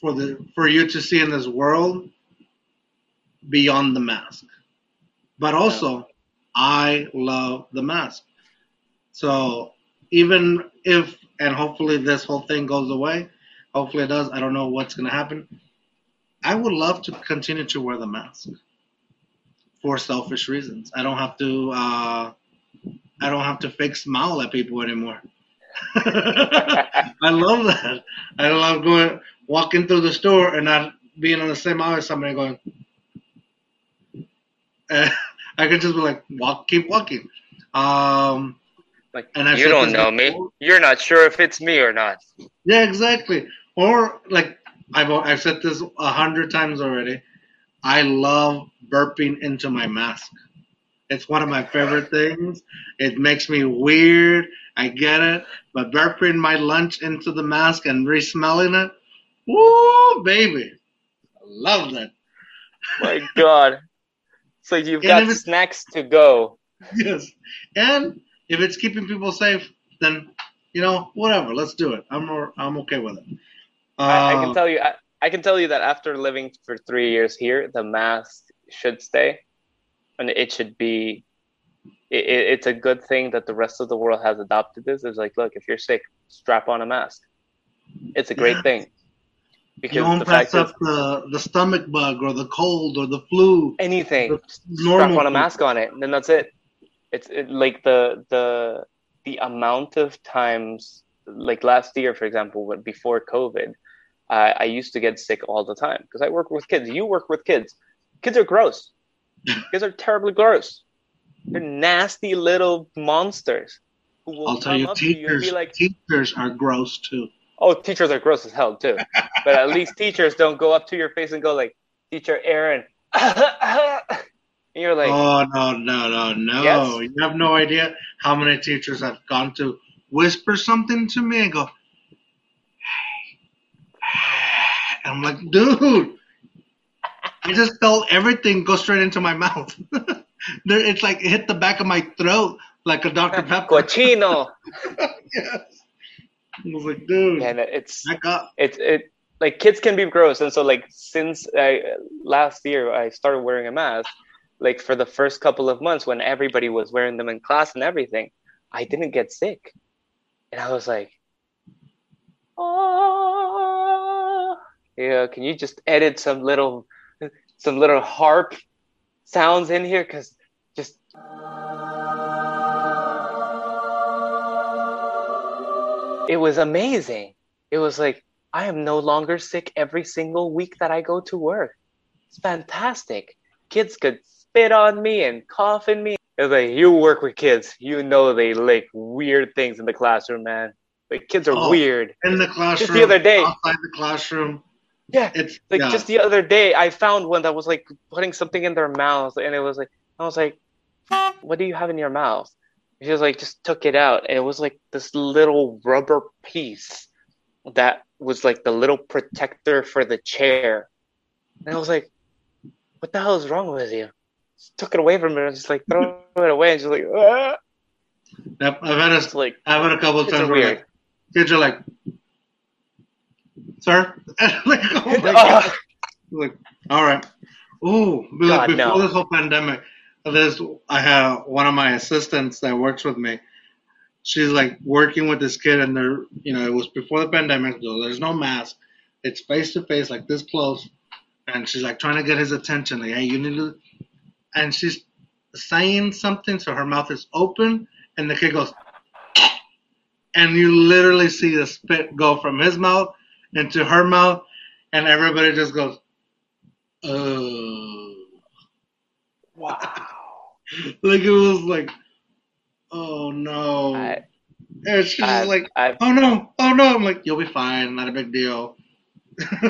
for the for you to see in this world beyond the mask. But also I love the mask. So even if and hopefully this whole thing goes away, hopefully it does. I don't know what's gonna happen. I would love to continue to wear the mask for selfish reasons. I don't have to. Uh, I don't have to fake smile at people anymore. I love that. I love going walking through the store and not being on the same aisle as somebody going. I could just be like, walk, keep walking. Um, Like And I've you don't know me. before. You're not sure if it's me or not. yeah, exactly. Or like I've I've said this a hundred times already. I love burping into my mask. It's one of my favorite things. It makes me weird. I get it. But burping my lunch into the mask and re-smelling it, woo, baby, I love that. My God. So you've got snacks to go. Yes. And if it's keeping people safe, then you know whatever. Let's do it. I'm more, I'm okay with it. I, I Uh, can tell you. I, I can tell you that after living for three years here, the mask should stay, and it should be. It, it's a good thing that the rest of the world has adopted this. It's like, look, if you're sick, strap on a mask. It's a great Yeah. thing. You Because won't the fact pass up the, the stomach bug or the cold or the flu. anything, strap on a mask on it, and then that's it. It's it, like the the the amount of times, like last year, for example, when before COVID, I, I used to get sick all the time because I work with kids. You work with kids. Kids are gross. kids are terribly gross. They're nasty little monsters. Who will I'll tell you, up to you and teachers be like, teachers are gross too. "Oh, teachers are gross as hell too." but at least teachers don't go up to your face and go like, "Teacher Aaron," and you're like, oh no no no no! Yes. You have no idea how many teachers have gone to whisper something to me and go, "Hey," and I'm like, dude. I just felt everything go straight into my mouth. it's like it hit the back of my throat like a Dr. Pepper. "Cochino." yes. I was like, dude, and it's back up. it's it like kids can be gross. And so like since i last year i started wearing a mask like for the first couple of months when everybody was wearing them in class and everything i didn't get sick. And i was like oh yeah can you just edit some little some little harp sounds in here? Because just it was amazing. It was like I am no longer sick every single week that I go to work. It's fantastic. Kids could spit on me and cough in me. It was like you work with kids, you know they like weird things in the classroom, man. Like kids are Oh. weird. In the classroom, Just the other day. outside the classroom. Yeah, It's like yeah. just the other day I found one that was like putting something in their mouth and it was like I was like, What do you have in your mouth? She was like, just took it out and it was like this little rubber piece that was like the little protector for the chair. And I was like, What the hell is wrong with you? Just took it away from her and just like throw it away and just like ah. Yep, I've had a, like I've had a couple of times where weird. like, Kids are like, sir? like, oh my God. Like, all right. But like, before no. this whole pandemic, there's I have one of my assistants that works with me. She's like working with this kid, and they're you know it was before the pandemic, so there's no mask. It's face to face, like this close, and she's like trying to get his attention, like hey, you need to, and she's saying something, so her mouth is open, and the kid goes, and you literally see the spit go from his mouth into her mouth, and everybody just goes, oh. Wow. Like it was like, oh no. I, and she's just like, I've, oh no, oh no. I'm like, you'll be fine, not a big deal.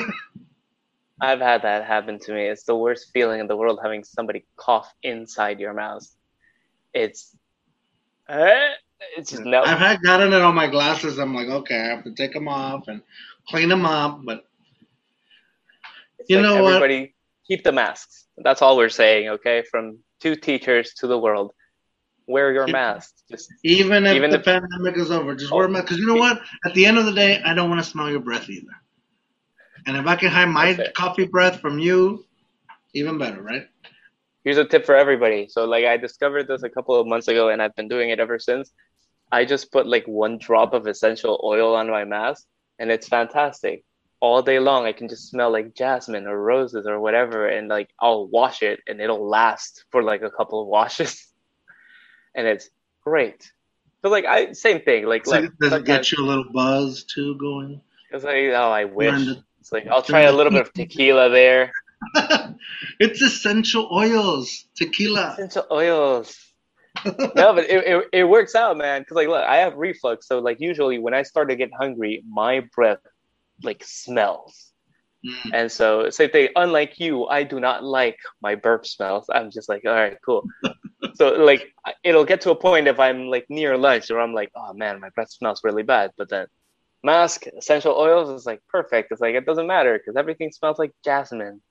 I've had that happen to me. It's the worst feeling in the world having somebody cough inside your mouth. It's, eh, it's just no. I've had gotten it on my glasses. I'm like, okay, I have to take them off and clean them up. But It's You like know what? everybody keep the masks. That's all we're saying, okay? From two teachers to the world. Wear your mask. Just even if Even the if- pandemic is over, just Oh. wear mask. Because you know what? At the end of the day, I don't want to smell your breath either. And if I can hide my coffee breath from you, even better, right? here's a tip for everybody. So like I discovered this a couple of months ago and I've been doing it ever since. I just put like one drop of essential oil on my mask and it's fantastic. All day long I can just smell like jasmine or roses or whatever and like I'll wash it and it'll last for like a couple of washes. and it's great. But like I same thing. Like So look, does it get you a little buzz too going? it's like oh I wish. To- It's like I'll try a little bit of tequila there. it's essential oils, tequila. Essential oils. no, but it, it, it works out, man. Because like, look, I have reflux, so like usually when I start to get hungry, my breath like smells, Mm. and so same thing. Unlike you, I do not like my burp smells. I'm just like, all right, cool. so like, it'll get to a point if I'm like near lunch, or I'm like, oh man, my breath smells really bad. But then mask, essential oils is like perfect. It's like it doesn't matter because everything smells like jasmine.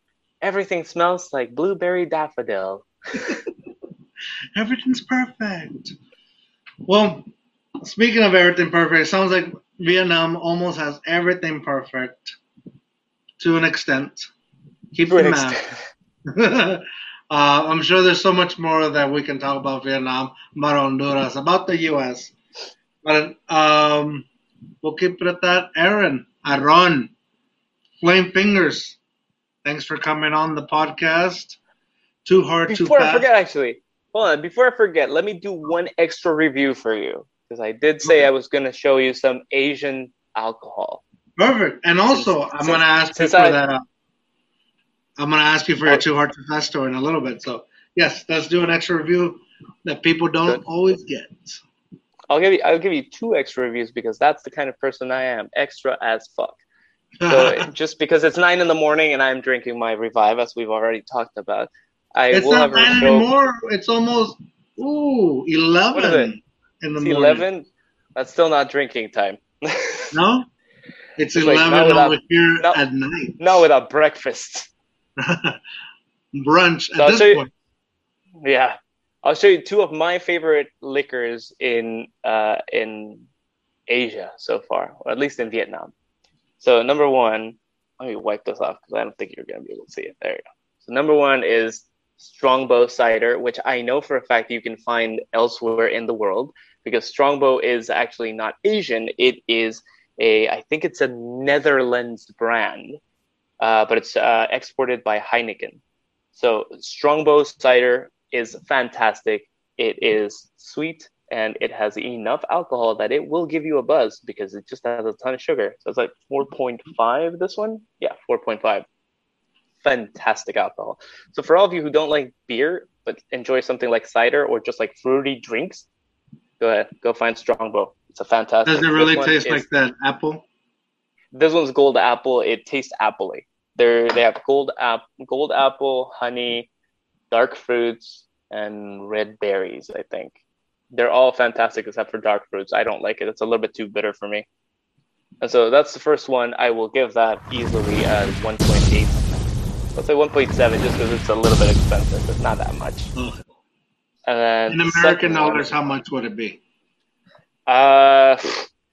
Everything smells like blueberry daffodil. Everything's perfect. Well, speaking of everything perfect, it sounds like Vietnam almost has everything perfect to an extent. Keep the an uh, I'm sure there's so much more that we can talk about Vietnam, about Honduras, about the U.S. But um, we'll keep it at that. Aaron, Aaron, Flame Fingers, thanks for coming on the podcast. Too hard, too Before I fast. forget, actually, hold on. Before I forget, let me do one extra review for you because I did say Okay. I was going to show you some Asian alcohol. Perfect. And also, Since- I'm going to ask you for I- that. Uh, I'm going to ask you for your. Too Hard, Too Fast story in a little bit. So, yes, let's do an extra review that people don't Good. always get. I'll give you. I'll give you two extra reviews because that's the kind of person I am. Extra as fuck. So just because it's nine in the morning and I'm drinking my Revive, as we've already talked about, I it's will not have nine anymore. It's almost, ooh, 11 What is it? In the It's morning. eleven. That's still not drinking time. No? It's It's 11 not without- over here not- at night. not without breakfast. Brunch So at I'll this show you- point. Yeah, I'll show you two of my favorite liquors in uh, in Asia so far, or at least in Vietnam. So number one, let me wipe this off because I don't think you're gonna be able to see it. There you go. So number one is Strongbow cider, which I know for a fact you can find elsewhere in the world because Strongbow is actually not Asian. It is a, I think it's a Netherlands brand, uh, but it's uh, exported by Heineken. So Strongbow cider is fantastic. It is sweet and it has enough alcohol that it will give you a buzz because it just has a ton of sugar. So it's like 4.5 this one? Yeah, 4.5. Fantastic alcohol. So for all of you who don't like beer but enjoy something like cider or just like fruity drinks, go ahead, go find Strongbow. It's a fantastic. Does it really taste is- like that apple? this one's gold apple. It tastes appley. They're, they have gold app, gold apple, honey, dark fruits, and red berries. I think they're all fantastic except for dark fruits. I don't like it. It's a little bit too bitter for me. And so that's the first one. I will give that easily as 1.8. Let's say 1.7 just because it's a little bit expensive. It's not that much. Ugh. And then In American dollars, one- how much would it be? uh,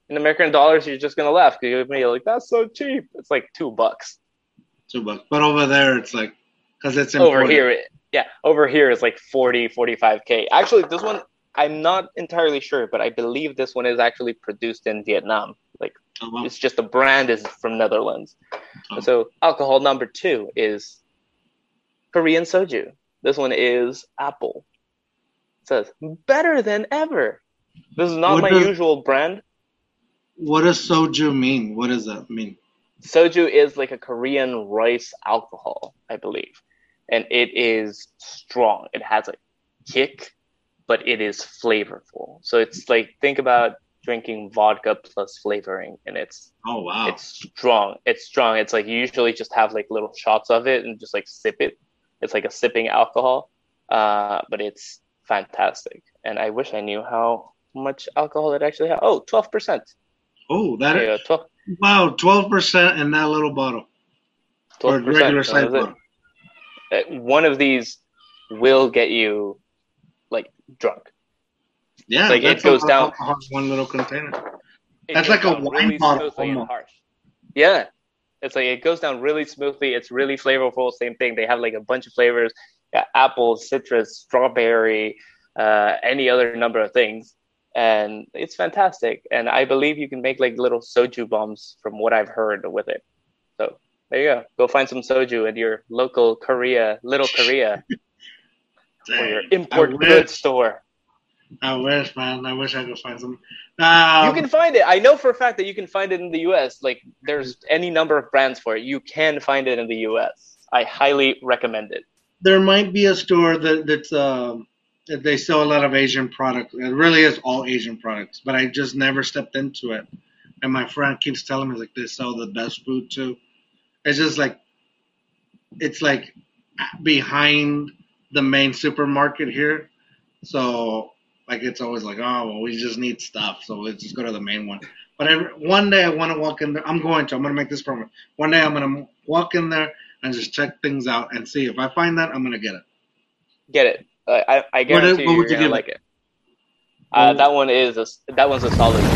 In American dollars, you're just gonna laugh because you're gonna be like, "That's so cheap." It's like two bucks. Two bucks. But over there, it's like because it's Over here, yeah, over here it's like 40, 45k. Actually, this one I'm not entirely sure, but I believe this one is actually produced in Vietnam. Oh, wow. it's just the brand is from Netherlands. Oh. So alcohol number two is Korean soju. This one is apple. It says better than ever. This is not What my does- usual brand. What does soju mean? What does that mean? Soju is like a Korean rice alcohol, I believe, and it is strong. It has a kick, but it is flavorful. So it's like think about drinking vodka plus flavoring, and it's Oh wow. it's strong. It's strong. It's like you usually just have like little shots of it and just like sip it. It's like a sipping alcohol, uh, but it's fantastic. And I wish I knew how much alcohol it actually has. Oh, 12%. oh, that Yeah, 12, wow, twelve percent in that little bottle or 12%. regular size is it- bottle. uh, one of these will get you like drunk. Yeah, like, it goes a- down- a- a- one little container. That's like a down wine bottle smoothly and almost. harsh. Yeah. It's like it goes down really smoothly. It's really flavorful. Same thing. They have like a bunch of flavors. Yeah, apple, citrus, strawberry, uh, any other number of things. And it's fantastic. And I believe you can make like little soju bombs from what I've heard with it. So there you go. Go find some soju at your local Korea, little Korea, or your import I wish. goods store. I wish, man. I wish I could find some. Um, you can find it. I know for a fact that you can find it in the US. Like there's any number of brands for it. You can find it in the US. I highly recommend it. there might be a store that that's um that they sell a lot of Asian products. It really is all Asian products, but I just never stepped into it. And my friend keeps telling me like they sell the best food too. It's just like it's like behind the main supermarket here, so like it's always like oh well we just need stuff, so let's just go to the main one. But every, one day I want to walk in there. I'm going to. I'm going to make this promise. One day I'm going to walk in there and just check things out and see if I find that I'm going to get it. Get it. Uh, I, I What- guarantee what you would you're you gonna like it. Uh, that one is a, that one's a solid two.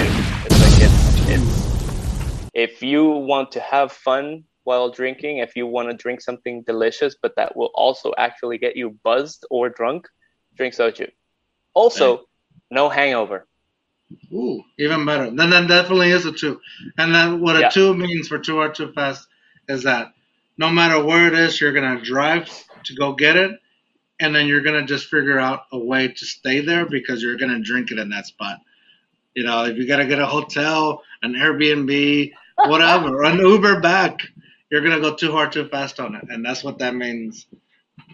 It's like it's, it's if you want to have fun while drinking, if you want to drink something delicious, but that will also actually get you buzzed or drunk, drink soju. Also, no hangover. Ooh, even better. Then that definitely is a two. And then what a Yeah. two means for two hard too fast is that no matter where it is, you're gonna drive to go get it, and then you're gonna just figure out a way to stay there because you're gonna drink it in that spot. You know, if you gotta get a hotel, an Airbnb, whatever, an Uber back, you're gonna go too hard too fast on it, and that's what that means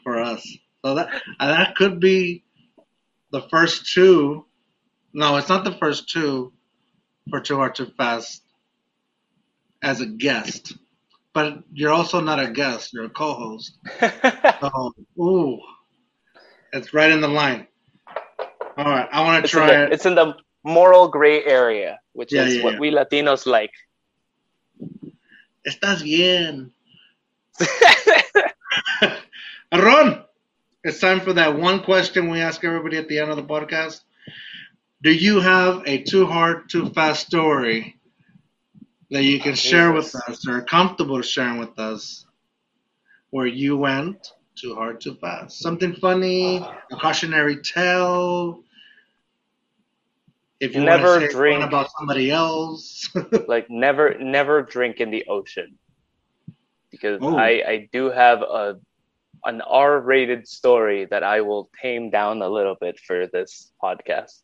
for us. So that that could be the first two. No, it's not the first two for Too Hard Too Fast as a guest. But you're also not a guest, you're a co host. So, ooh, it's right in the line. All right, I want to it's, in try the, it. it's in the moral gray area, which Yeah, is yeah, what yeah. we Latinos like. Estás bien. Ron, it's time for that one question we ask everybody at the end of the podcast. Do you have a too hard, too fast story that you can share with us or comfortable sharing with us where you went too hard, too fast? Something funny, uh-huh. a cautionary tale. If you Never want to say drink. about somebody else. like never never drink in the ocean because Oh. I I do have a an R-rated story that I will tame down a little bit for this podcast.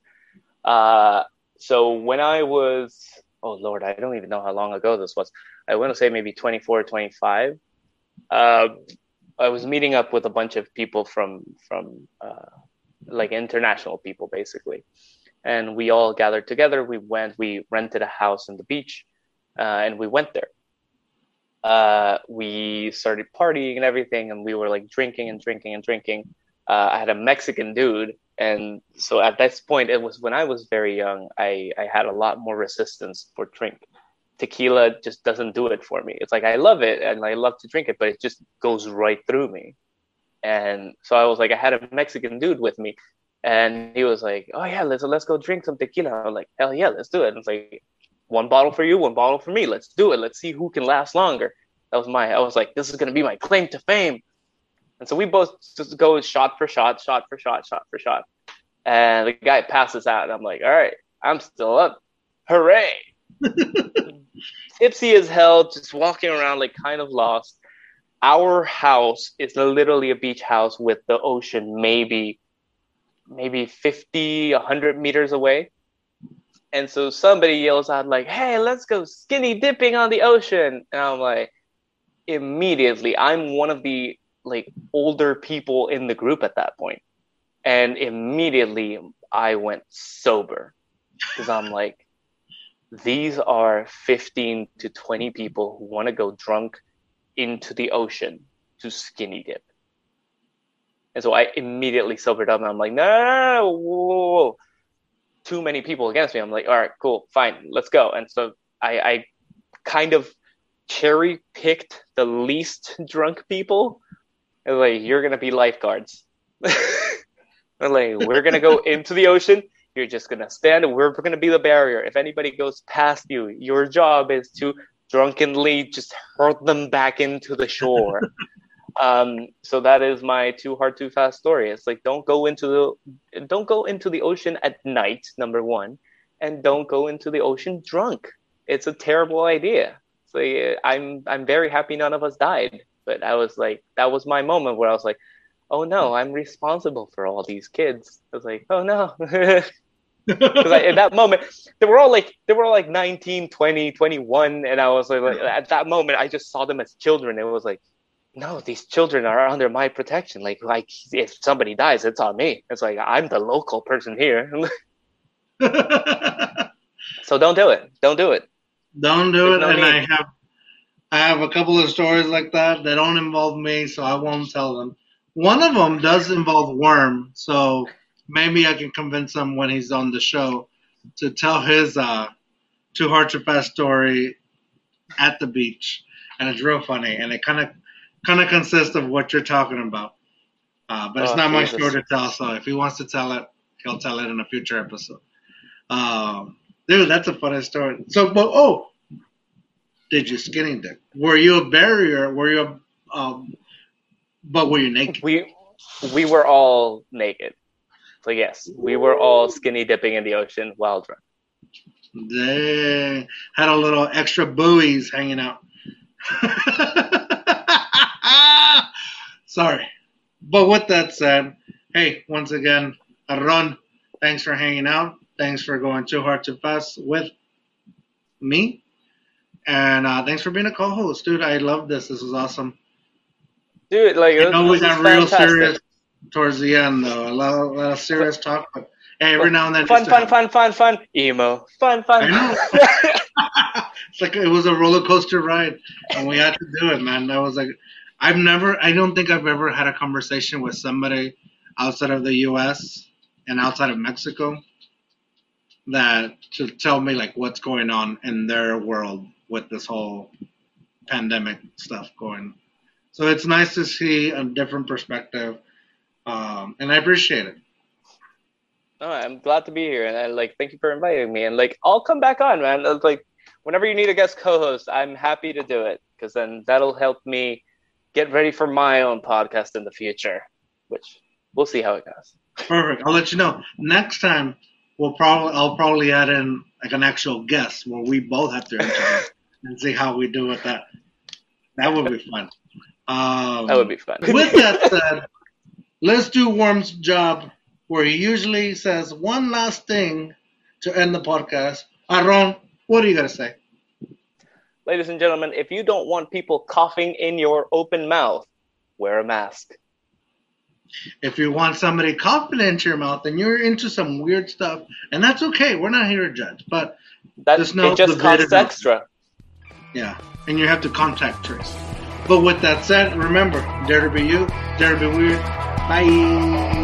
Uh, so when I was oh lord, I don't even know how long ago this was. I want to say maybe 24, 25. Uh, I was meeting up with a bunch of people from from uh, like international people basically and we all gathered together. We went, we rented a house on the beach, uh, and we went there. Uh, we started partying and everything, and we were like drinking and drinking and drinking. Uh, I had a Mexican dude, and so at this point, it was when I was very young. I I had a lot more resistance for drink. Tequila just doesn't do it for me. It's like I love it and I love to drink it, but it just goes right through me. And so I was like, I had a Mexican dude with me, and he was like, "Oh yeah, let's let's go drink some tequila." I'm like, "Hell yeah, let's do it." And it's like, one bottle for you, one bottle for me. Let's do it. Let's see who can last longer. That was my. I was like, this is gonna be my claim to fame. And so we both just go shot for shot, shot for shot, shot for shot. And the guy passes out, and I'm like, all right, I'm still up. Hooray! Tipsy as hell, just walking around like kind of lost. Our house is literally a beach house with the ocean maybe maybe 50, 100 meters away. And so somebody yells out like, "Hey, let's go skinny dipping on the ocean." And I'm like, immediately, I'm one of the like older people in the group at that. And immediately I went sober because I'm like, these are 15 to 20 people who want to go drunk into the ocean to skinny dip. And so I immediately sobered up and I'm like, no, no, no, no, whoa, whoa. Too many people against me. I'm like, all right, cool, fine, let's go. And so I, I kind of cherry picked the least drunk people. And like, you're gonna be lifeguards. and like, we're gonna go into the ocean. You're just gonna stand and we're gonna be the barrier. If anybody goes past you, your job is to drunkenly just hurl them back into the shore. um, so that is my too hard too fast story. It's like don't go into the don't go into the ocean at night, number one, and don't go into the ocean drunk. It's a terrible idea. So yeah, I'm I'm very happy none of us died. But I was like that was my moment where I was like, oh no, I'm responsible for all these kids. I was like, oh no. Because at that moment, they were all like, they were all like 19, 20, 21. And I was like, like, at that moment, I just saw them as children. It was like, no, these children are under my protection. Like, like if somebody dies, it's on me. It's like, I'm the local person here. so don't do it. Don't do it. Don't do There's it. no and I have I have a couple of stories like that that don't involve me, so I won't tell them. One of them does involve Worm, so maybe I can convince him when he's on the show to tell his uh, too hard to pass story at the beach, and it's real funny, and it kind of kind of consists of what you're talking about. Uh, but it's Oh, not my story to tell, so if he wants to tell it, he'll tell it in a future episode. Um, dude, that's a funny story. So, but oh, did you skinny dip? Were you a barrier? Were you a, um, but were you naked? We we were all naked. So yes, we were all skinny dipping in the ocean while drunk. They had a little extra buoys hanging out. Sorry. But with that said, hey, once again, Ron, thanks for hanging out. Thanks for going too hard too fast with me. And uh, thanks for being a co-host, dude. I love this. This was awesome. Dude, like I know we got real serious towards the end, though. A lot, a lot of serious talk, but hey, every now and then, Fun, fun, fun, fun, fun. Emo. Fun, fun. I know. it's like it was a roller coaster ride, and we had to do it, man. That was like, I've never, I don't think I've ever had a conversation with somebody outside of the U.S. and outside of Mexico that to tell me like what's going on in their world with this whole pandemic stuff going. So it's nice to see a different perspective, um, and I appreciate it. No, I'm glad to be here, and I, like, thank you for inviting me. And like, I'll come back on, man. Like, whenever you need a guest co-host, I'm happy to do it because then that'll help me get ready for my own podcast in the future, which we'll see how it goes. Perfect. I'll let you know. Next time, we'll probably I'll probably add in like an actual guest where we both have to interview and see how we do with that. That would be fun. Um, That would be fun. with that said, let's do Worm's job where he usually says one last thing to end the podcast. Aaron, what are you gonna say? Ladies and gentlemen, if you don't want people coughing in your open mouth, wear a mask. If you want somebody coughing into your mouth then you're into some weird stuff, and that's okay, we're not here to judge, but That Just know it just costs extra. Yeah, and you have to contact trace. But with that said, remember, dare to be you, dare to be weird. Bye.